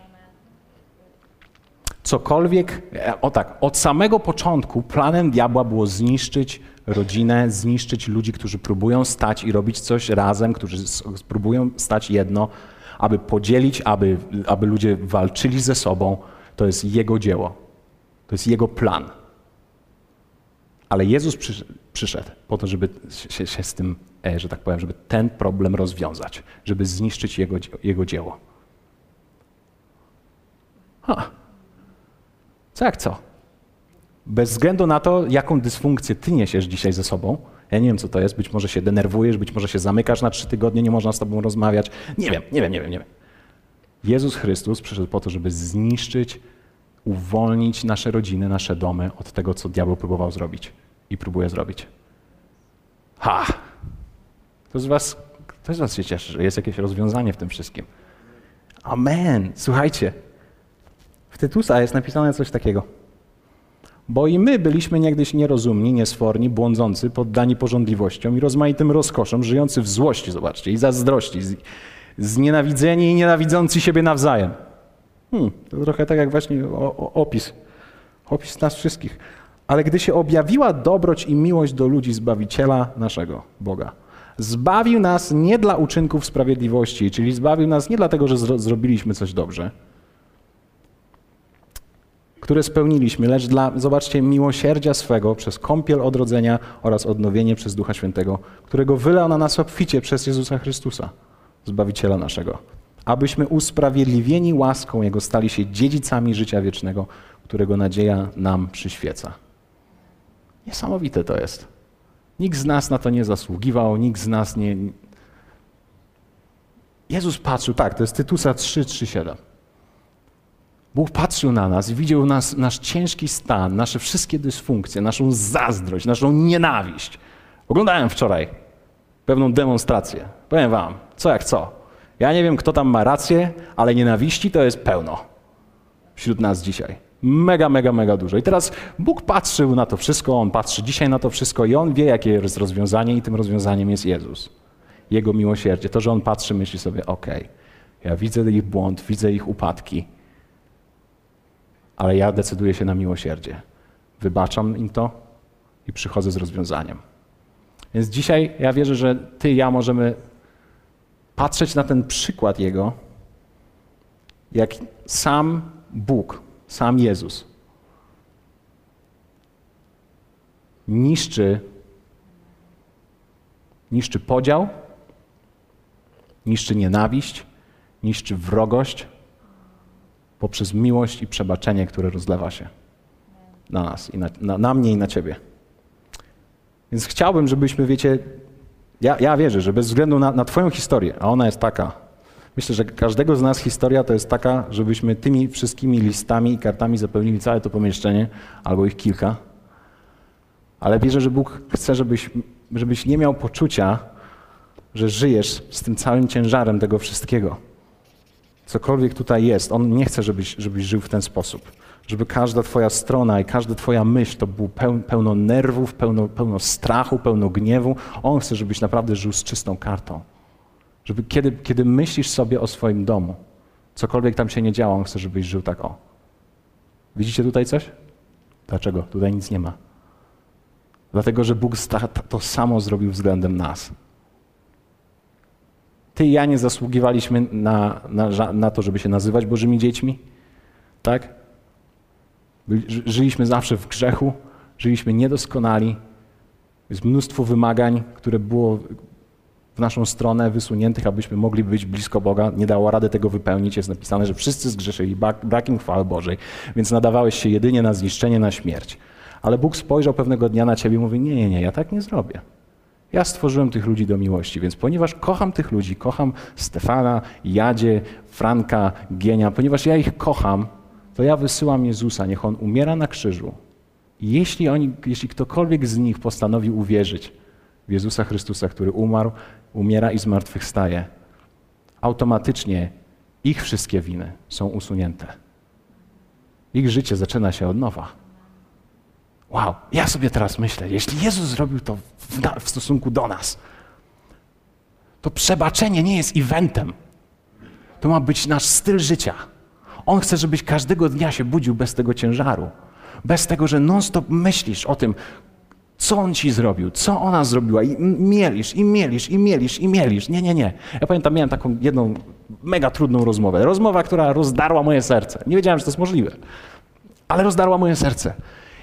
Cokolwiek, o tak, od samego początku planem diabła było zniszczyć rodzinę, zniszczyć ludzi, którzy próbują stać i robić coś razem, którzy próbują stać jedno, aby podzielić, aby, aby ludzie walczyli ze sobą. To jest Jego dzieło. To jest Jego plan. Ale Jezus przyszedł po to, żeby się, się z tym, e, że tak powiem, żeby ten problem rozwiązać, żeby zniszczyć Jego, jego dzieło. Ha. Co jak co? Bez względu na to, jaką dysfunkcję ty niesiesz dzisiaj ze sobą, ja nie wiem, co to jest, być może się denerwujesz, być może się zamykasz na trzy tygodnie, nie można z tobą rozmawiać. Nie wiem, nie wiem, nie wiem, nie wiem. Jezus Chrystus przyszedł po to, żeby zniszczyć, uwolnić nasze rodziny, nasze domy od tego, co diabeł próbował zrobić i próbuje zrobić. Ha! To z was, kto z was się cieszy, że jest jakieś rozwiązanie w tym wszystkim? Amen! Słuchajcie, Tytusa jest napisane coś takiego. Bo i my byliśmy niegdyś nierozumni, niesforni, błądzący, poddani porządliwościom i rozmaitym rozkoszom, żyjący w złości, zobaczcie, i zazdrości, znienawidzeni i nienawidzący siebie nawzajem. Hmm, to trochę tak jak właśnie o, o, opis, opis nas wszystkich. Ale gdy się objawiła dobroć i miłość do ludzi Zbawiciela naszego Boga, zbawił nas nie dla uczynków sprawiedliwości, czyli zbawił nas nie dlatego, że zro zrobiliśmy coś dobrze, które spełniliśmy, lecz dla, zobaczcie, miłosierdzia swego przez kąpiel odrodzenia oraz odnowienie przez Ducha Świętego, którego wylał na nas obficie przez Jezusa Chrystusa, Zbawiciela naszego, abyśmy usprawiedliwieni łaską Jego stali się dziedzicami życia wiecznego, którego nadzieja nam przyświeca. Niesamowite to jest. Nikt z nas na to nie zasługiwał, nikt z nas nie. Jezus patrzył, tak, to jest Tytusa 3, 3, 7. Bóg patrzył na nas i widział nas, nasz ciężki stan, nasze wszystkie dysfunkcje, naszą zazdrość, naszą nienawiść. Oglądałem wczoraj pewną demonstrację. Powiem wam, co jak co. Ja nie wiem, kto tam ma rację, ale nienawiści to jest pełno wśród nas dzisiaj. Mega, mega, mega dużo. I teraz Bóg patrzył na to wszystko, On patrzy dzisiaj na to wszystko i On wie, jakie jest rozwiązanie i tym rozwiązaniem jest Jezus. Jego miłosierdzie. To, że On patrzy, myśli sobie, okej, okay, ja widzę ich błąd, widzę ich upadki, ale ja decyduję się na miłosierdzie. Wybaczam im to i przychodzę z rozwiązaniem. Więc dzisiaj ja wierzę, że Ty i ja możemy patrzeć na ten przykład Jego, jak sam Bóg, sam Jezus niszczy, niszczy podział, niszczy nienawiść, niszczy wrogość poprzez miłość i przebaczenie, które rozlewa się na nas i na, na, na mnie i na ciebie. Więc chciałbym, żebyśmy, wiecie, ja, ja wierzę, że bez względu na, na Twoją historię, a ona jest taka, myślę, że każdego z nas historia to jest taka, żebyśmy tymi wszystkimi listami i kartami zapełnili całe to pomieszczenie, albo ich kilka. Ale wierzę, że Bóg chce, żebyś, żebyś nie miał poczucia, że żyjesz z tym całym ciężarem tego wszystkiego. Cokolwiek tutaj jest, On nie chce, żebyś, żebyś żył w ten sposób żeby każda Twoja strona i każda Twoja myśl to było pełno nerwów, pełno, pełno strachu, pełno gniewu. On chce, żebyś naprawdę żył z czystą kartą. Żeby kiedy, kiedy myślisz sobie o swoim domu, cokolwiek tam się nie działo, on chce, żebyś żył tak o. Widzicie tutaj coś? Dlaczego? Tutaj nic nie ma. Dlatego, że Bóg to samo zrobił względem nas. Ty i ja nie zasługiwaliśmy na, na, na to, żeby się nazywać Bożymi dziećmi. Tak? Żyliśmy zawsze w grzechu, żyliśmy niedoskonali. Jest mnóstwo wymagań, które było w naszą stronę wysuniętych, abyśmy mogli być blisko Boga. Nie dało rady tego wypełnić. Jest napisane, że wszyscy zgrzeszyli, brakiem chwały Bożej, więc nadawałeś się jedynie na zniszczenie, na śmierć. Ale Bóg spojrzał pewnego dnia na ciebie i mówi: Nie, nie, nie, ja tak nie zrobię. Ja stworzyłem tych ludzi do miłości, więc ponieważ kocham tych ludzi, kocham Stefana, Jadzie, Franka, Gienia, ponieważ ja ich kocham, to ja wysyłam Jezusa, niech On umiera na krzyżu. Jeśli, oni, jeśli ktokolwiek z nich postanowi uwierzyć w Jezusa Chrystusa, który umarł, umiera i zmartwychwstaje, automatycznie ich wszystkie winy są usunięte. Ich życie zaczyna się od nowa. Wow, ja sobie teraz myślę, jeśli Jezus zrobił to w, w stosunku do nas, to przebaczenie nie jest eventem. To ma być nasz styl życia. On chce, żebyś każdego dnia się budził bez tego ciężaru. Bez tego, że non-stop myślisz o tym, co on ci zrobił, co ona zrobiła i mielisz, i mielisz, i mielisz, i mielisz. Nie, nie, nie. Ja pamiętam, miałem taką jedną mega trudną rozmowę. Rozmowa, która rozdarła moje serce. Nie wiedziałem, że to jest możliwe. Ale rozdarła moje serce.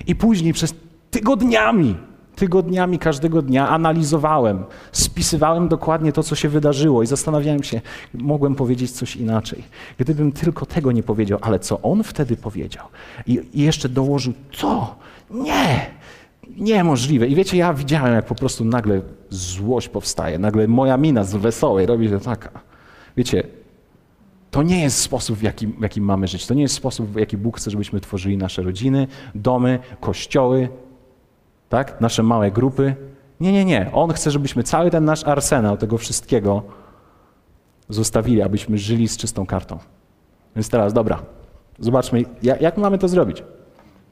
I później przez tygodniami tygodniami, każdego dnia analizowałem, spisywałem dokładnie to, co się wydarzyło i zastanawiałem się, mogłem powiedzieć coś inaczej. Gdybym tylko tego nie powiedział, ale co on wtedy powiedział? I, i jeszcze dołożył to. Nie! Niemożliwe. I wiecie, ja widziałem, jak po prostu nagle złość powstaje, nagle moja mina z wesołej robi się taka. Wiecie, to nie jest sposób, w jaki, w mamy żyć. To nie jest sposób, w jaki Bóg chce, żebyśmy tworzyli nasze rodziny, domy, kościoły, tak? nasze małe grupy. Nie, nie, nie. On chce, żebyśmy cały ten nasz arsenał tego wszystkiego zostawili, abyśmy żyli z czystą kartą. Więc teraz, dobra, zobaczmy, jak, jak mamy to zrobić.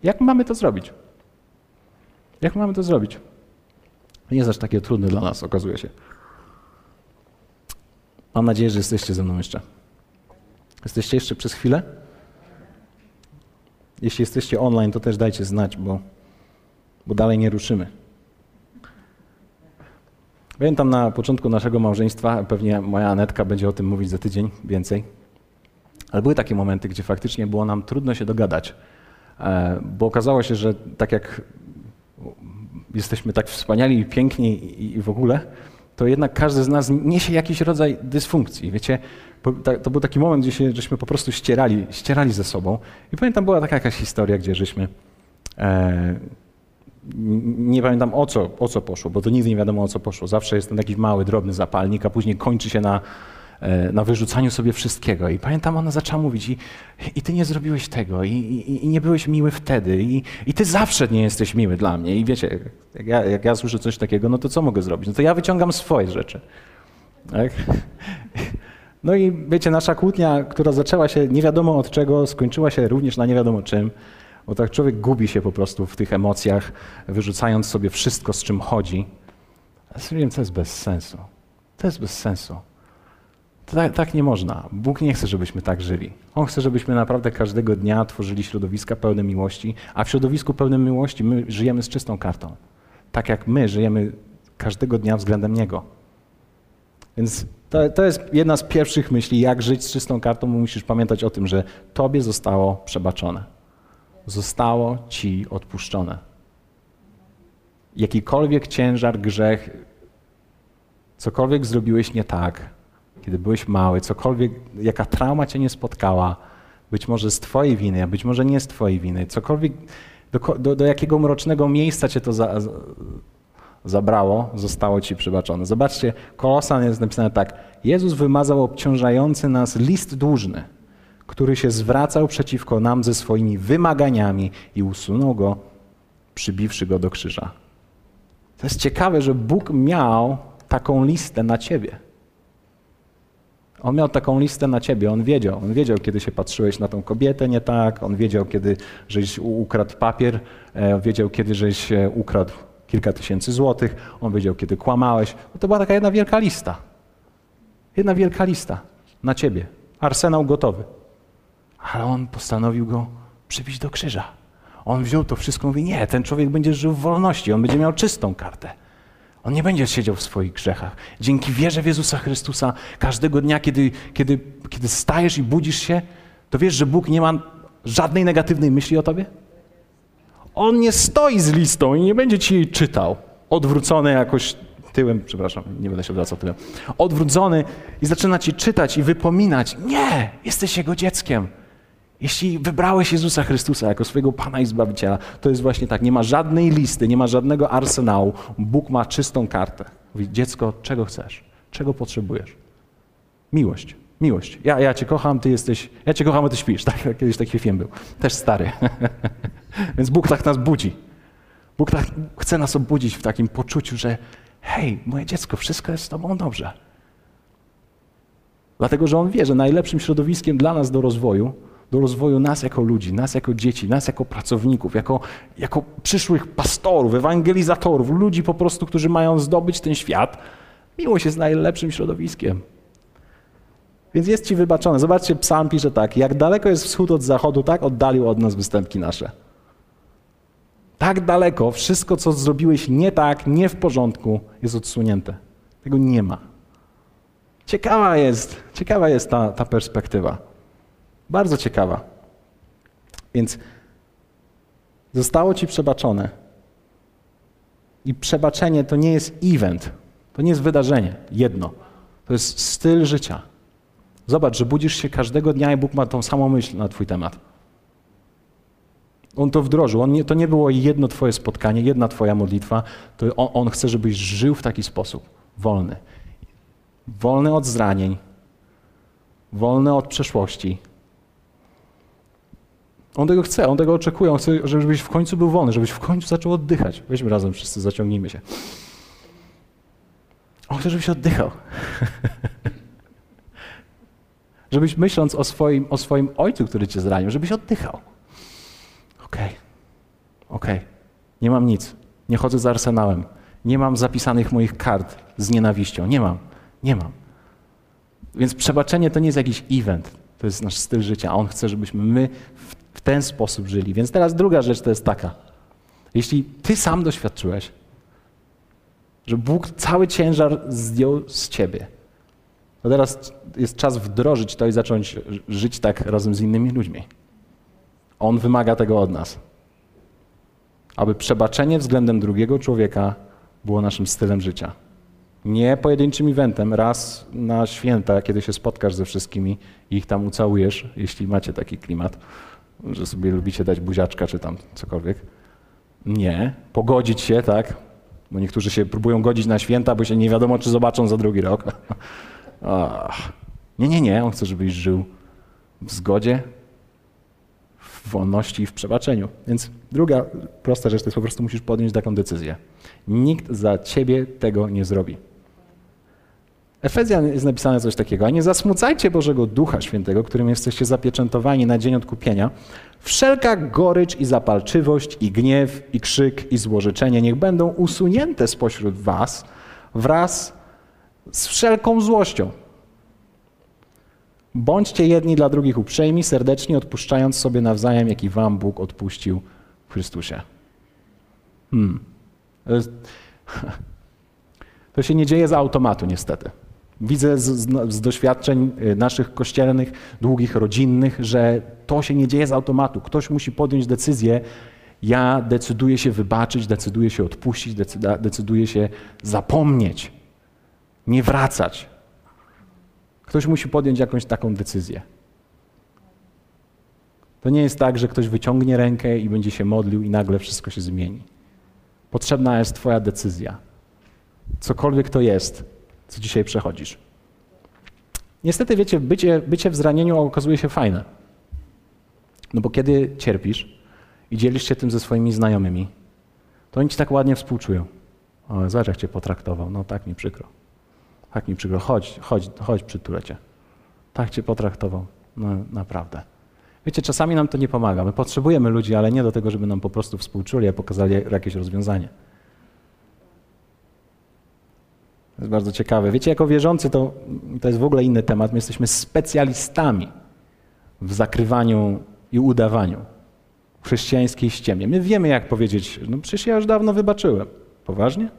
Jak mamy to zrobić? Jak mamy to zrobić? Nie jest aż takie trudne dla nas, okazuje się. Mam nadzieję, że jesteście ze mną jeszcze. Jesteście jeszcze przez chwilę? Jeśli jesteście online, to też dajcie znać, bo bo dalej nie ruszymy. Pamiętam na początku naszego małżeństwa, pewnie moja Anetka będzie o tym mówić za tydzień więcej, ale były takie momenty, gdzie faktycznie było nam trudno się dogadać, e, bo okazało się, że tak jak jesteśmy tak wspaniali i piękni i w ogóle, to jednak każdy z nas niesie jakiś rodzaj dysfunkcji. Wiecie, to był taki moment, gdzie się, żeśmy po prostu ścierali, ścierali ze sobą. I pamiętam, była taka jakaś historia, gdzie żeśmy e, nie pamiętam o co, o co poszło, bo to nigdy nie wiadomo o co poszło. Zawsze jest ten jakiś mały, drobny zapalnik, a później kończy się na e, na wyrzucaniu sobie wszystkiego. I pamiętam, ona zaczęła mówić, i, i ty nie zrobiłeś tego, i, i, i, nie byłeś miły wtedy, i, i ty zawsze nie jesteś miły dla mnie. I wiecie, jak ja, jak ja słyszę coś takiego, no to co mogę zrobić? No to ja wyciągam swoje rzeczy. Tak? No i wiecie, nasza kłótnia, która zaczęła się nie wiadomo od czego, skończyła się również na nie wiadomo czym. Bo tak człowiek gubi się po prostu w tych emocjach, wyrzucając sobie wszystko, z czym chodzi. A stwierdziłem, to jest bez sensu. To jest bez sensu. Tak, tak, nie można. Bóg nie chce, żebyśmy tak żyli. On chce, żebyśmy naprawdę każdego dnia tworzyli środowiska pełne miłości, a w środowisku pełnym miłości my żyjemy z czystą kartą. Tak jak my żyjemy każdego dnia względem Niego. Więc to, to jest jedna z pierwszych myśli, jak żyć z czystą kartą, musisz pamiętać o tym, że Tobie zostało przebaczone. Zostało Ci odpuszczone. Jakikolwiek ciężar, grzech, cokolwiek zrobiłeś nie tak, kiedy byłeś mały, cokolwiek, jaka trauma Cię nie spotkała, być może z Twojej winy, a być może nie z Twojej winy, cokolwiek, do, do, do jakiego mrocznego miejsca Cię to za, zabrało, zostało ci przebaczone. Zobaczcie, Kolosan jest napisane tak. Jezus wymazał obciążający nas list dłużny, który się zwracał przeciwko nam ze swoimi wymaganiami i usunął go, przybiwszy go do krzyża. To jest ciekawe, że Bóg miał taką listę na ciebie. On miał taką listę na ciebie, on wiedział. On wiedział, kiedy się patrzyłeś na tą kobietę nie tak, on wiedział, kiedy żeś ukradł papier, e, wiedział, kiedy żeś e, ukradł kilka tysięcy złotych, on wiedział, kiedy kłamałeś. No to była taka jedna wielka lista. Jedna wielka lista na ciebie. Arsenał gotowy. Ale on postanowił go przybić do krzyża. On wziął to wszystko i mówi, nie, ten człowiek będzie żył w wolności, on będzie miał czystą kartę. On nie będzie siedział w swoich grzechach. Dzięki wierze w Jezusa Chrystusa, każdego dnia, kiedy, kiedy, kiedy stajesz i budzisz się, to wiesz, że Bóg nie ma żadnej negatywnej myśli o tobie? On nie stoi z listą i nie będzie ci jej czytał. Odwrócony jakoś tyłem, przepraszam, nie będę się odwracał tyłem. Odwrócony i zaczyna ci czytać i wypominać. Nie, jesteś Jego dzieckiem. Jeśli wybrałeś Jezusa Chrystusa jako swojego Pana i Zbawiciela, to jest właśnie tak. Nie ma żadnej listy, nie ma żadnego arsenału. Bóg ma czystą kartę. Mówi, dziecko, czego chcesz? Czego potrzebujesz? Miłość. Miłość. Ja, ja cię kocham, ty jesteś... Ja cię kocham, a ty śpisz. [laughs] Tak, kiedyś taki film był. Też stary. [laughs] [laughs] Więc Bóg tak nas budzi. Bóg tak chce nas obudzić w takim poczuciu, że hej, moje dziecko, wszystko jest z tobą dobrze. Dlatego, że On wie, że najlepszym środowiskiem dla nas do rozwoju, do rozwoju nas jako ludzi, nas jako dzieci, nas jako pracowników, jako, jako przyszłych pastorów, ewangelizatorów, ludzi po prostu, którzy mają zdobyć ten świat, miłość jest najlepszym środowiskiem. Więc jest ci wybaczone. Zobaczcie, psalm pisze tak, jak daleko jest wschód od zachodu, tak oddalił od nas występki nasze. Tak daleko, wszystko, co zrobiłeś nie tak, nie w porządku, jest odsunięte. Tego nie ma. Ciekawa jest, ciekawa jest ta, ta perspektywa. Bardzo ciekawa. Więc zostało ci przebaczone. I przebaczenie to nie jest event, to nie jest wydarzenie, jedno. To jest styl życia. Zobacz, że budzisz się każdego dnia i Bóg ma tą samą myśl na Twój temat. On to wdrożył. On nie, to nie było jedno Twoje spotkanie, jedna Twoja modlitwa. On, on chce, żebyś żył w taki sposób. Wolny. Wolny od zranień. Wolny od przeszłości. On tego chce, on tego oczekuje. On chce, żebyś w końcu był wolny, żebyś w końcu zaczął oddychać. Weźmy razem wszyscy, zaciągnijmy się. On chce, żebyś oddychał. [laughs] żebyś myśląc o swoim, o swoim ojcu, który cię zranił, żebyś oddychał. Okej, okay. okej, okay. nie mam nic, nie chodzę za arsenałem, nie mam zapisanych moich kart z nienawiścią, nie mam, nie mam. Więc przebaczenie to nie jest jakiś event, to jest nasz styl życia, a On chce, żebyśmy my w ten sposób żyli. Więc teraz druga rzecz to jest taka, jeśli Ty sam doświadczyłeś, że Bóg cały ciężar zdjął z Ciebie, to teraz jest czas wdrożyć to i zacząć żyć tak razem z innymi ludźmi. On wymaga tego od nas. Aby przebaczenie względem drugiego człowieka było naszym stylem życia. Nie pojedynczym eventem, raz na święta, kiedy się spotkasz ze wszystkimi i ich tam ucałujesz, jeśli macie taki klimat, że sobie lubicie dać buziaczka czy tam cokolwiek. Nie. Pogodzić się, tak? Bo niektórzy się próbują godzić na święta, bo się nie wiadomo, czy zobaczą za drugi rok. [laughs] Nie, nie, nie. On chce, żebyś żył w zgodzie, wolności i w przebaczeniu. Więc druga prosta rzecz to jest po prostu musisz podjąć taką decyzję. Nikt za ciebie tego nie zrobi. Efezjan jest napisane coś takiego, a nie zasmucajcie Bożego Ducha Świętego, którym jesteście zapieczętowani na dzień odkupienia. Wszelka gorycz i zapalczywość, i gniew, i krzyk, i złożyczenie niech będą usunięte spośród was wraz z wszelką złością. Bądźcie jedni dla drugich uprzejmi, serdecznie odpuszczając sobie nawzajem, jak i wam Bóg odpuścił w Chrystusie. Hmm. [laughs] To się nie dzieje z automatu, niestety. Widzę z, z, z, doświadczeń y, naszych kościelnych, długich, rodzinnych, że to się nie dzieje z automatu. Ktoś musi podjąć decyzję. Ja decyduję się wybaczyć, decyduję się odpuścić, decyduję się zapomnieć, nie wracać. Ktoś musi podjąć jakąś taką decyzję. To nie jest tak, że ktoś wyciągnie rękę i będzie się modlił i nagle wszystko się zmieni. Potrzebna jest Twoja decyzja. Cokolwiek to jest, co dzisiaj przechodzisz. Niestety, wiecie, bycie, bycie w zranieniu okazuje się fajne. No bo kiedy cierpisz i dzielisz się tym ze swoimi znajomymi, to oni ci tak ładnie współczują. O, zobacz, jak cię potraktował. No tak mi przykro. Tak mi przykro. Chodź, chodź, chodź, przytulę cię. Tak cię potraktował. No naprawdę. Wiecie, czasami nam to nie pomaga. My potrzebujemy ludzi, ale nie do tego, żeby nam po prostu współczuli, a pokazali jakieś rozwiązanie. To jest bardzo ciekawe. Wiecie, jako wierzący to, to jest w ogóle inny temat. My jesteśmy specjalistami w zakrywaniu i udawaniu chrześcijańskiej ściemie. My wiemy, jak powiedzieć, no przecież ja już dawno wybaczyłem. Poważnie?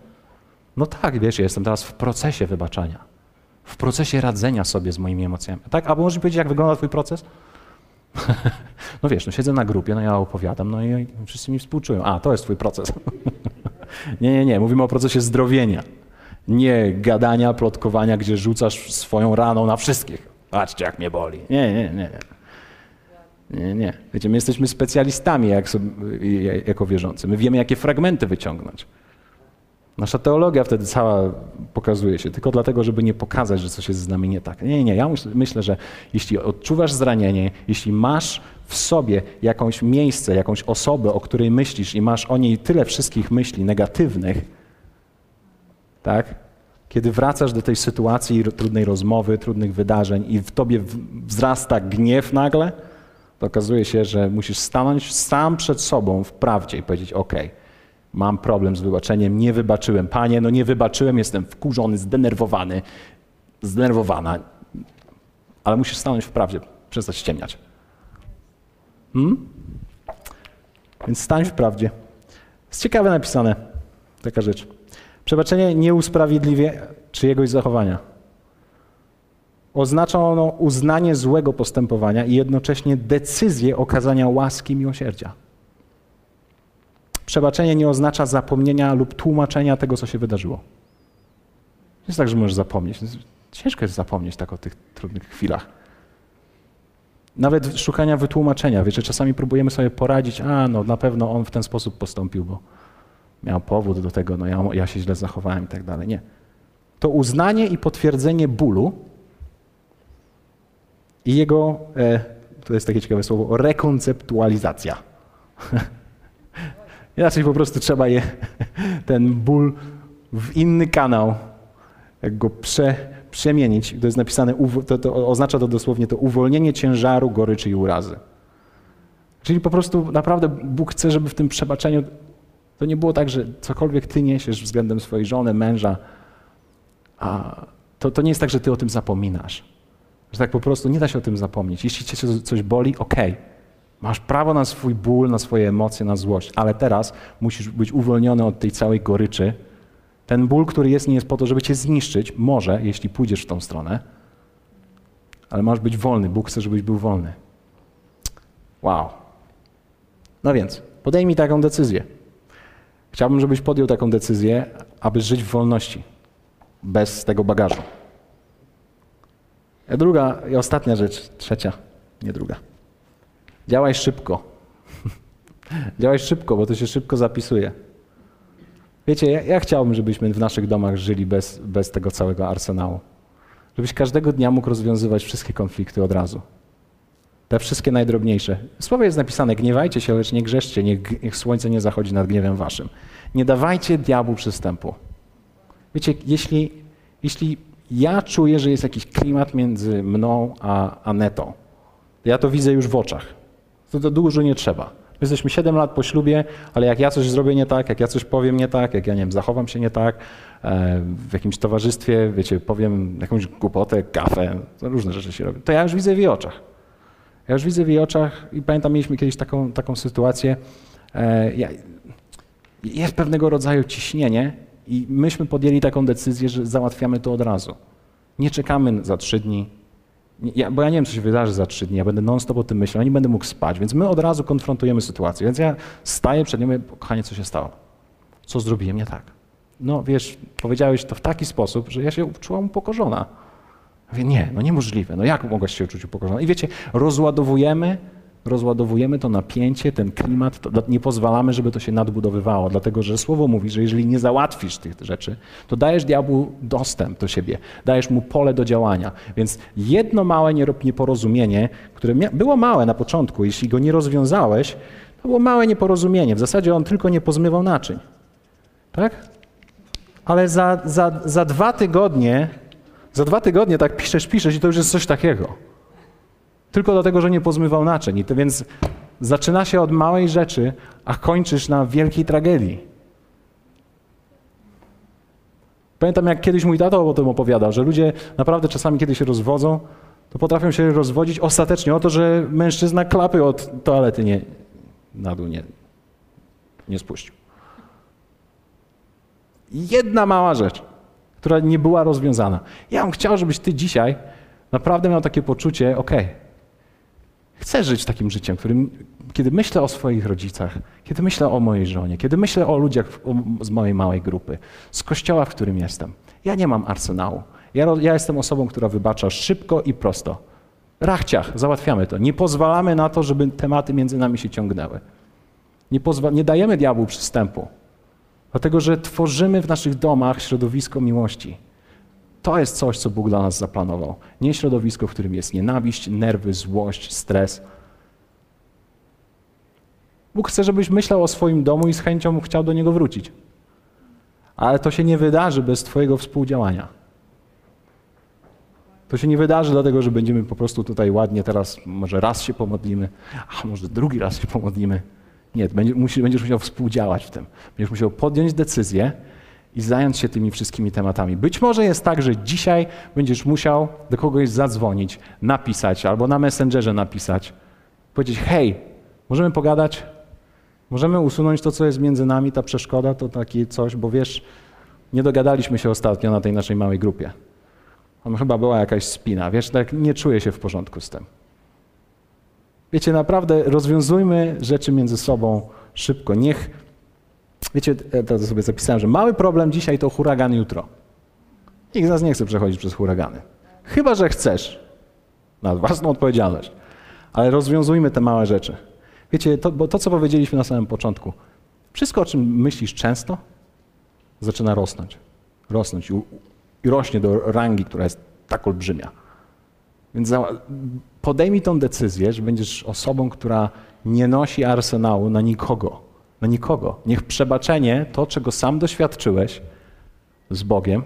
No tak, wiesz, jestem teraz w procesie wybaczania. W procesie radzenia sobie z moimi emocjami. Tak? Albo możesz powiedzieć, jak wygląda twój proces? [laughs] no wiesz, no siedzę na grupie, no ja opowiadam, no i wszyscy mi współczują. A, to jest twój proces. [laughs] nie, nie, nie. Mówimy o procesie zdrowienia. Nie gadania, plotkowania, gdzie rzucasz swoją raną na wszystkich. Patrzcie, jak mnie boli. Nie, nie, nie. Nie, nie. Wiecie, my jesteśmy specjalistami jak jako wierzący. My wiemy, jakie fragmenty wyciągnąć. Nasza teologia wtedy cała pokazuje się, tylko dlatego, żeby nie pokazać, że coś jest z nami nie tak. Nie, nie, ja myślę, że jeśli odczuwasz zranienie, jeśli masz w sobie jakąś miejsce, jakąś osobę, o której myślisz i masz o niej tyle wszystkich myśli negatywnych, tak? Kiedy wracasz do tej sytuacji trudnej rozmowy, trudnych wydarzeń i w tobie wzrasta gniew nagle, to okazuje się, że musisz stanąć sam przed sobą w prawdzie i powiedzieć: OK, mam problem z wybaczeniem, nie wybaczyłem. Panie, no nie wybaczyłem, jestem wkurzony, zdenerwowany, zdenerwowana. Ale musisz stanąć w prawdzie, przestać ściemniać. Hmm? Więc stań w prawdzie. Jest ciekawe napisane taka rzecz. Przebaczenie nie usprawiedliwie czyjegoś zachowania. Oznacza ono uznanie złego postępowania i jednocześnie decyzję okazania łaski miłosierdzia. Przebaczenie nie oznacza zapomnienia lub tłumaczenia tego, co się wydarzyło. Jest tak, że możesz zapomnieć. Ciężko jest zapomnieć tak o tych trudnych chwilach. Nawet szukania wytłumaczenia. Wiecie, czasami próbujemy sobie poradzić, a no na pewno on w ten sposób postąpił, bo miał powód do tego, no ja, ja się źle zachowałem i tak dalej. Nie. To uznanie i potwierdzenie bólu i jego, e, to jest takie ciekawe słowo, rekonceptualizacja. [laughs] Inaczej po prostu trzeba je, ten ból w inny kanał, jak go prze, przemienić. To jest napisane, to, to oznacza to dosłownie to uwolnienie ciężaru, goryczy i urazy. Czyli po prostu naprawdę Bóg chce, żeby w tym przebaczeniu to nie było tak, że cokolwiek ty niesiesz względem swojej żony, męża, a to, to nie jest tak, że ty o tym zapominasz. Że tak po prostu nie da się o tym zapomnieć. Jeśli cię coś boli, okej. Okay. Masz prawo na swój ból, na swoje emocje, na złość, ale teraz musisz być uwolniony od tej całej goryczy. Ten ból, który jest, nie jest po to, żeby cię zniszczyć. Może, jeśli pójdziesz w tą stronę, ale masz być wolny. Bóg chce, żebyś był wolny. Wow. No więc, podejmij taką decyzję. Chciałbym, żebyś podjął taką decyzję, aby żyć w wolności, bez tego bagażu. A druga i ostatnia rzecz, trzecia, nie druga. Działaj szybko. [laughs] Działaj szybko, bo to się szybko zapisuje. Wiecie, ja, ja, chciałbym, żebyśmy w naszych domach żyli bez, bez tego całego arsenału. żebyś każdego dnia mógł rozwiązywać wszystkie konflikty od razu. Te wszystkie najdrobniejsze. W słowie jest napisane: gniewajcie się, lecz nie grzeszcie, niech, niech słońce nie zachodzi nad gniewem waszym. Nie dawajcie diabłu przystępu. Wiecie, jeśli, jeśli ja czuję, że jest jakiś klimat między mną a Anetą, to ja to widzę już w oczach. To, to dużo nie trzeba. My jesteśmy 7 lat po ślubie, ale jak ja coś zrobię nie tak, jak ja coś powiem nie tak, jak ja nie wiem, zachowam się nie tak, e, w jakimś towarzystwie, wiecie, powiem jakąś głupotę, kafę, różne rzeczy się robią, to ja już widzę w jej oczach. Ja już widzę w jej oczach i pamiętam, mieliśmy kiedyś taką, taką sytuację. E, ja, jest pewnego rodzaju ciśnienie i myśmy podjęli taką decyzję, że załatwiamy to od razu. Nie czekamy za trzy dni, ja, bo ja nie wiem, co się wydarzy za trzy dni, ja będę non-stop o tym myślał, nie będę mógł spać, więc my od razu konfrontujemy sytuację. Więc ja staję przed nią i mówię, kochanie, co się stało? Co zrobiłem nie tak? No wiesz, powiedziałeś to w taki sposób, że ja się czułam upokorzona. Mówię, nie, no niemożliwe, no jak mogłaś się czuć upokorzona? I wiecie, rozładowujemy rozładowujemy to napięcie, ten klimat, nie pozwalamy, żeby to się nadbudowywało, dlatego że słowo mówi, że jeżeli nie załatwisz tych rzeczy, to dajesz diabłu dostęp do siebie, dajesz mu pole do działania. Więc jedno małe nieporozumienie, które było małe na początku, jeśli go nie rozwiązałeś, to było małe nieporozumienie. W zasadzie on tylko nie pozmywał naczyń. Tak? Ale za, za, za dwa tygodnie, za dwa tygodnie tak piszesz, piszesz i to już jest coś takiego. Tylko dlatego, że nie pozmywał naczyń. I to więc zaczyna się od małej rzeczy, a kończysz na wielkiej tragedii. Pamiętam, jak kiedyś mój tato o tym opowiadał, że ludzie naprawdę czasami, kiedy się rozwodzą, to potrafią się rozwodzić ostatecznie o to, że mężczyzna klapy od toalety nie, na dół nie, nie spuścił. Jedna mała rzecz, która nie była rozwiązana. Ja bym chciał, żebyś ty dzisiaj naprawdę miał takie poczucie, okej, okay, Chcę żyć takim życiem, którym, kiedy myślę o swoich rodzicach, kiedy myślę o mojej żonie, kiedy myślę o ludziach z mojej małej grupy, z kościoła, w którym jestem. Ja nie mam arsenału. Ja, ja jestem osobą, która wybacza szybko i prosto. Rachciach, załatwiamy to. Nie pozwalamy na to, żeby tematy między nami się ciągnęły. Nie, nie dajemy diabłu przystępu, dlatego że tworzymy w naszych domach środowisko miłości. To jest coś, co Bóg dla nas zaplanował. Nie środowisko, w którym jest nienawiść, nerwy, złość, stres. Bóg chce, żebyś myślał o swoim domu i z chęcią chciał do niego wrócić. Ale to się nie wydarzy bez Twojego współdziałania. To się nie wydarzy dlatego, że będziemy po prostu tutaj ładnie teraz, może raz się pomodlimy, a może drugi raz się pomodlimy. Nie, będziesz musiał współdziałać w tym. Będziesz musiał podjąć decyzję, i zająć się tymi wszystkimi tematami. Być może jest tak, że dzisiaj będziesz musiał do kogoś zadzwonić, napisać albo na Messengerze napisać, powiedzieć: Hej, możemy pogadać? Możemy usunąć to, co jest między nami, ta przeszkoda, to takie coś, bo wiesz, nie dogadaliśmy się ostatnio na tej naszej małej grupie. Tam chyba była jakaś spina, wiesz, tak nie czuję się w porządku z tym. Wiecie, naprawdę rozwiązujmy rzeczy między sobą szybko. Niech Wiecie, to sobie zapisałem, że mały problem dzisiaj to huragan jutro. Nikt z nas nie chce przechodzić przez huragany. Chyba, że chcesz. Na własną odpowiedzialność. Ale rozwiązujmy te małe rzeczy. Wiecie, to, bo to, co powiedzieliśmy na samym początku, wszystko, o czym myślisz często, zaczyna rosnąć. Rosnąć i, i rośnie do rangi, która jest tak olbrzymia. Więc podejmij tą decyzję, że będziesz osobą, która nie nosi arsenału na nikogo na nikogo. Niech przebaczenie, to czego sam doświadczyłeś z Bogiem,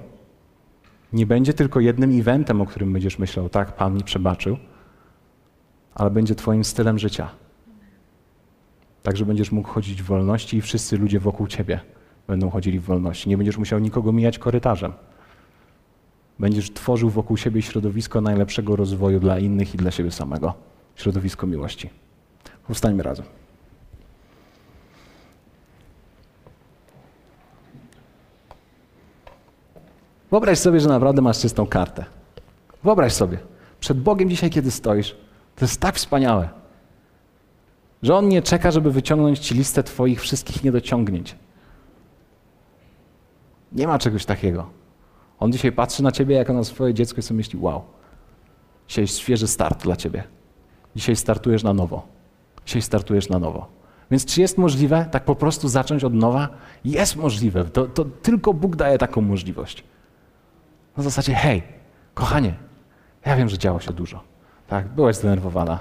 nie będzie tylko jednym eventem, o którym będziesz myślał, tak, Pan mi przebaczył, ale będzie Twoim stylem życia. Tak, że będziesz mógł chodzić w wolności i wszyscy ludzie wokół Ciebie będą chodzili w wolności. Nie będziesz musiał nikogo mijać korytarzem. Będziesz tworzył wokół siebie środowisko najlepszego rozwoju dla innych i dla siebie samego. Środowisko miłości. Powstańmy razem. Wyobraź sobie, że naprawdę masz czystą kartę. Wyobraź sobie, przed Bogiem dzisiaj, kiedy stoisz, to jest tak wspaniałe, że On nie czeka, żeby wyciągnąć ci listę Twoich wszystkich niedociągnięć. Nie ma czegoś takiego. On dzisiaj patrzy na Ciebie jako na swoje dziecko i sobie myśli, wow, dzisiaj świeży start dla Ciebie. Dzisiaj startujesz na nowo. Dzisiaj startujesz na nowo. Więc czy jest możliwe tak po prostu zacząć od nowa? Jest możliwe. To, to tylko Bóg daje taką możliwość. Na zasadzie, hej, Kochanie, ja wiem, że działo się dużo. Tak, byłaś zdenerwowana.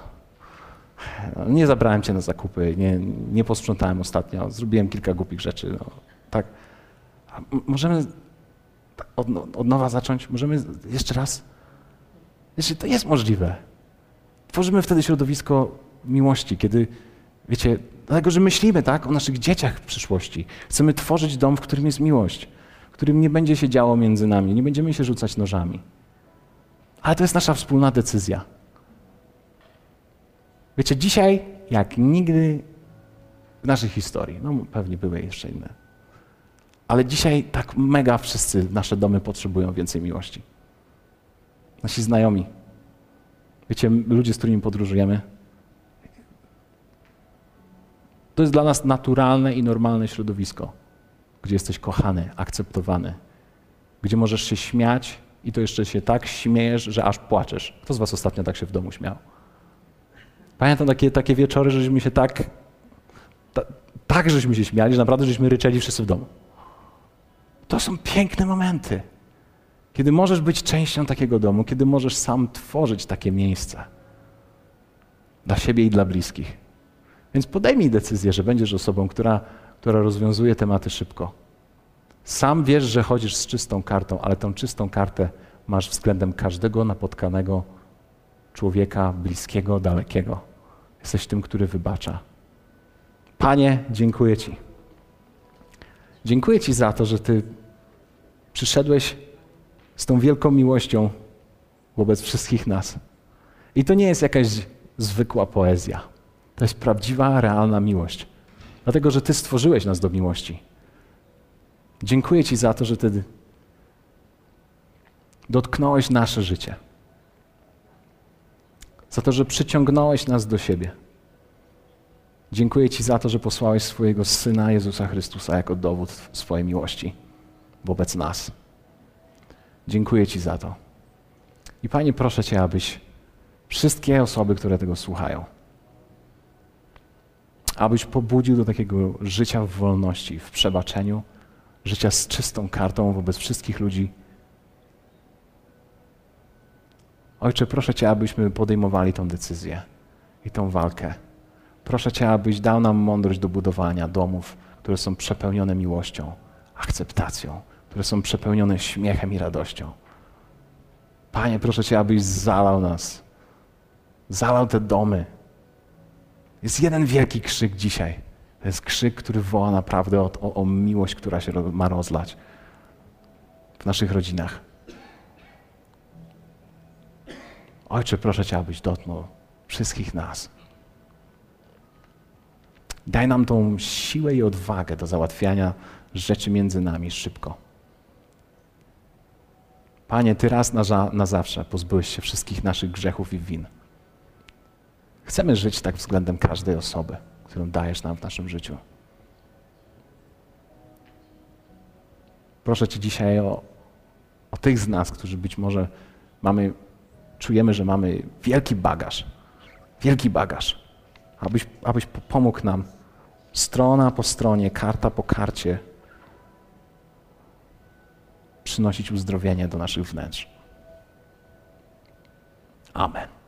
Nie zabrałem cię na zakupy, nie, nie posprzątałem ostatnio, zrobiłem kilka głupich rzeczy. No, tak. A możemy od, od nowa zacząć? Możemy jeszcze raz? To jest możliwe. Tworzymy wtedy środowisko miłości, kiedy, wiecie, dlatego, że myślimy tak o naszych dzieciach w przyszłości. Chcemy tworzyć dom, w którym jest miłość, którym nie będzie się działo między nami, nie będziemy się rzucać nożami. Ale to jest nasza wspólna decyzja. Wiecie, dzisiaj, jak nigdy w naszej historii, no pewnie były jeszcze inne, ale dzisiaj tak mega wszyscy nasze domy potrzebują więcej miłości. Nasi znajomi, wiecie, ludzie, z którymi podróżujemy. To jest dla nas naturalne i normalne środowisko, gdzie jesteś kochany, akceptowany, gdzie możesz się śmiać i to jeszcze się tak śmiejesz, że aż płaczesz. Kto z was ostatnio tak się w domu śmiał? Pamiętam takie, takie wieczory, żeśmy się tak, ta, tak żeśmy się śmiali, że naprawdę żeśmy ryczeli wszyscy w domu. To są piękne momenty, kiedy możesz być częścią takiego domu, kiedy możesz sam tworzyć takie miejsca dla siebie i dla bliskich. Więc podejmij decyzję, że będziesz osobą, która, która rozwiązuje tematy szybko. Sam wiesz, że chodzisz z czystą kartą, ale tą czystą kartę masz względem każdego napotkanego człowieka bliskiego, dalekiego. Jesteś tym, który wybacza. Panie, dziękuję Ci. Dziękuję Ci za to, że Ty przyszedłeś z tą wielką miłością wobec wszystkich nas. I to nie jest jakaś zwykła poezja. To jest prawdziwa, realna miłość. Dlatego, że Ty stworzyłeś nas do miłości. Dziękuję Ci za to, że Ty dotknąłeś nasze życie. Za to, że przyciągnąłeś nas do siebie. Dziękuję Ci za to, że posłałeś swojego Syna Jezusa Chrystusa jako dowód swojej miłości wobec nas. Dziękuję Ci za to. I Panie, proszę Cię, abyś wszystkie osoby, które tego słuchają, abyś pobudził do takiego życia w wolności, w przebaczeniu, życia z czystą kartą wobec wszystkich ludzi. Ojcze, proszę Cię, abyśmy podejmowali tą decyzję i tą walkę. Proszę Cię, abyś dał nam mądrość do budowania domów, które są przepełnione miłością, akceptacją, które są przepełnione śmiechem i radością. Panie, proszę Cię, abyś zalał nas, zalał te domy. Jest jeden wielki krzyk dzisiaj. To jest krzyk, który woła naprawdę o, o, o miłość, która się ma rozlać w naszych rodzinach. Ojcze, proszę Cię, abyś dotknął wszystkich nas. Daj nam tą siłę i odwagę do załatwiania rzeczy między nami szybko. Panie, Ty raz na, na zawsze pozbyłeś się wszystkich naszych grzechów i win. Chcemy żyć tak względem każdej osoby, którą dajesz nam w naszym życiu. Proszę Cię dzisiaj o, o tych z nas, którzy być może mamy, czujemy, że mamy wielki bagaż, wielki bagaż, abyś, abyś po- pomógł nam strona po stronie, karta po karcie przynosić uzdrowienie do naszych wnętrz. Amen.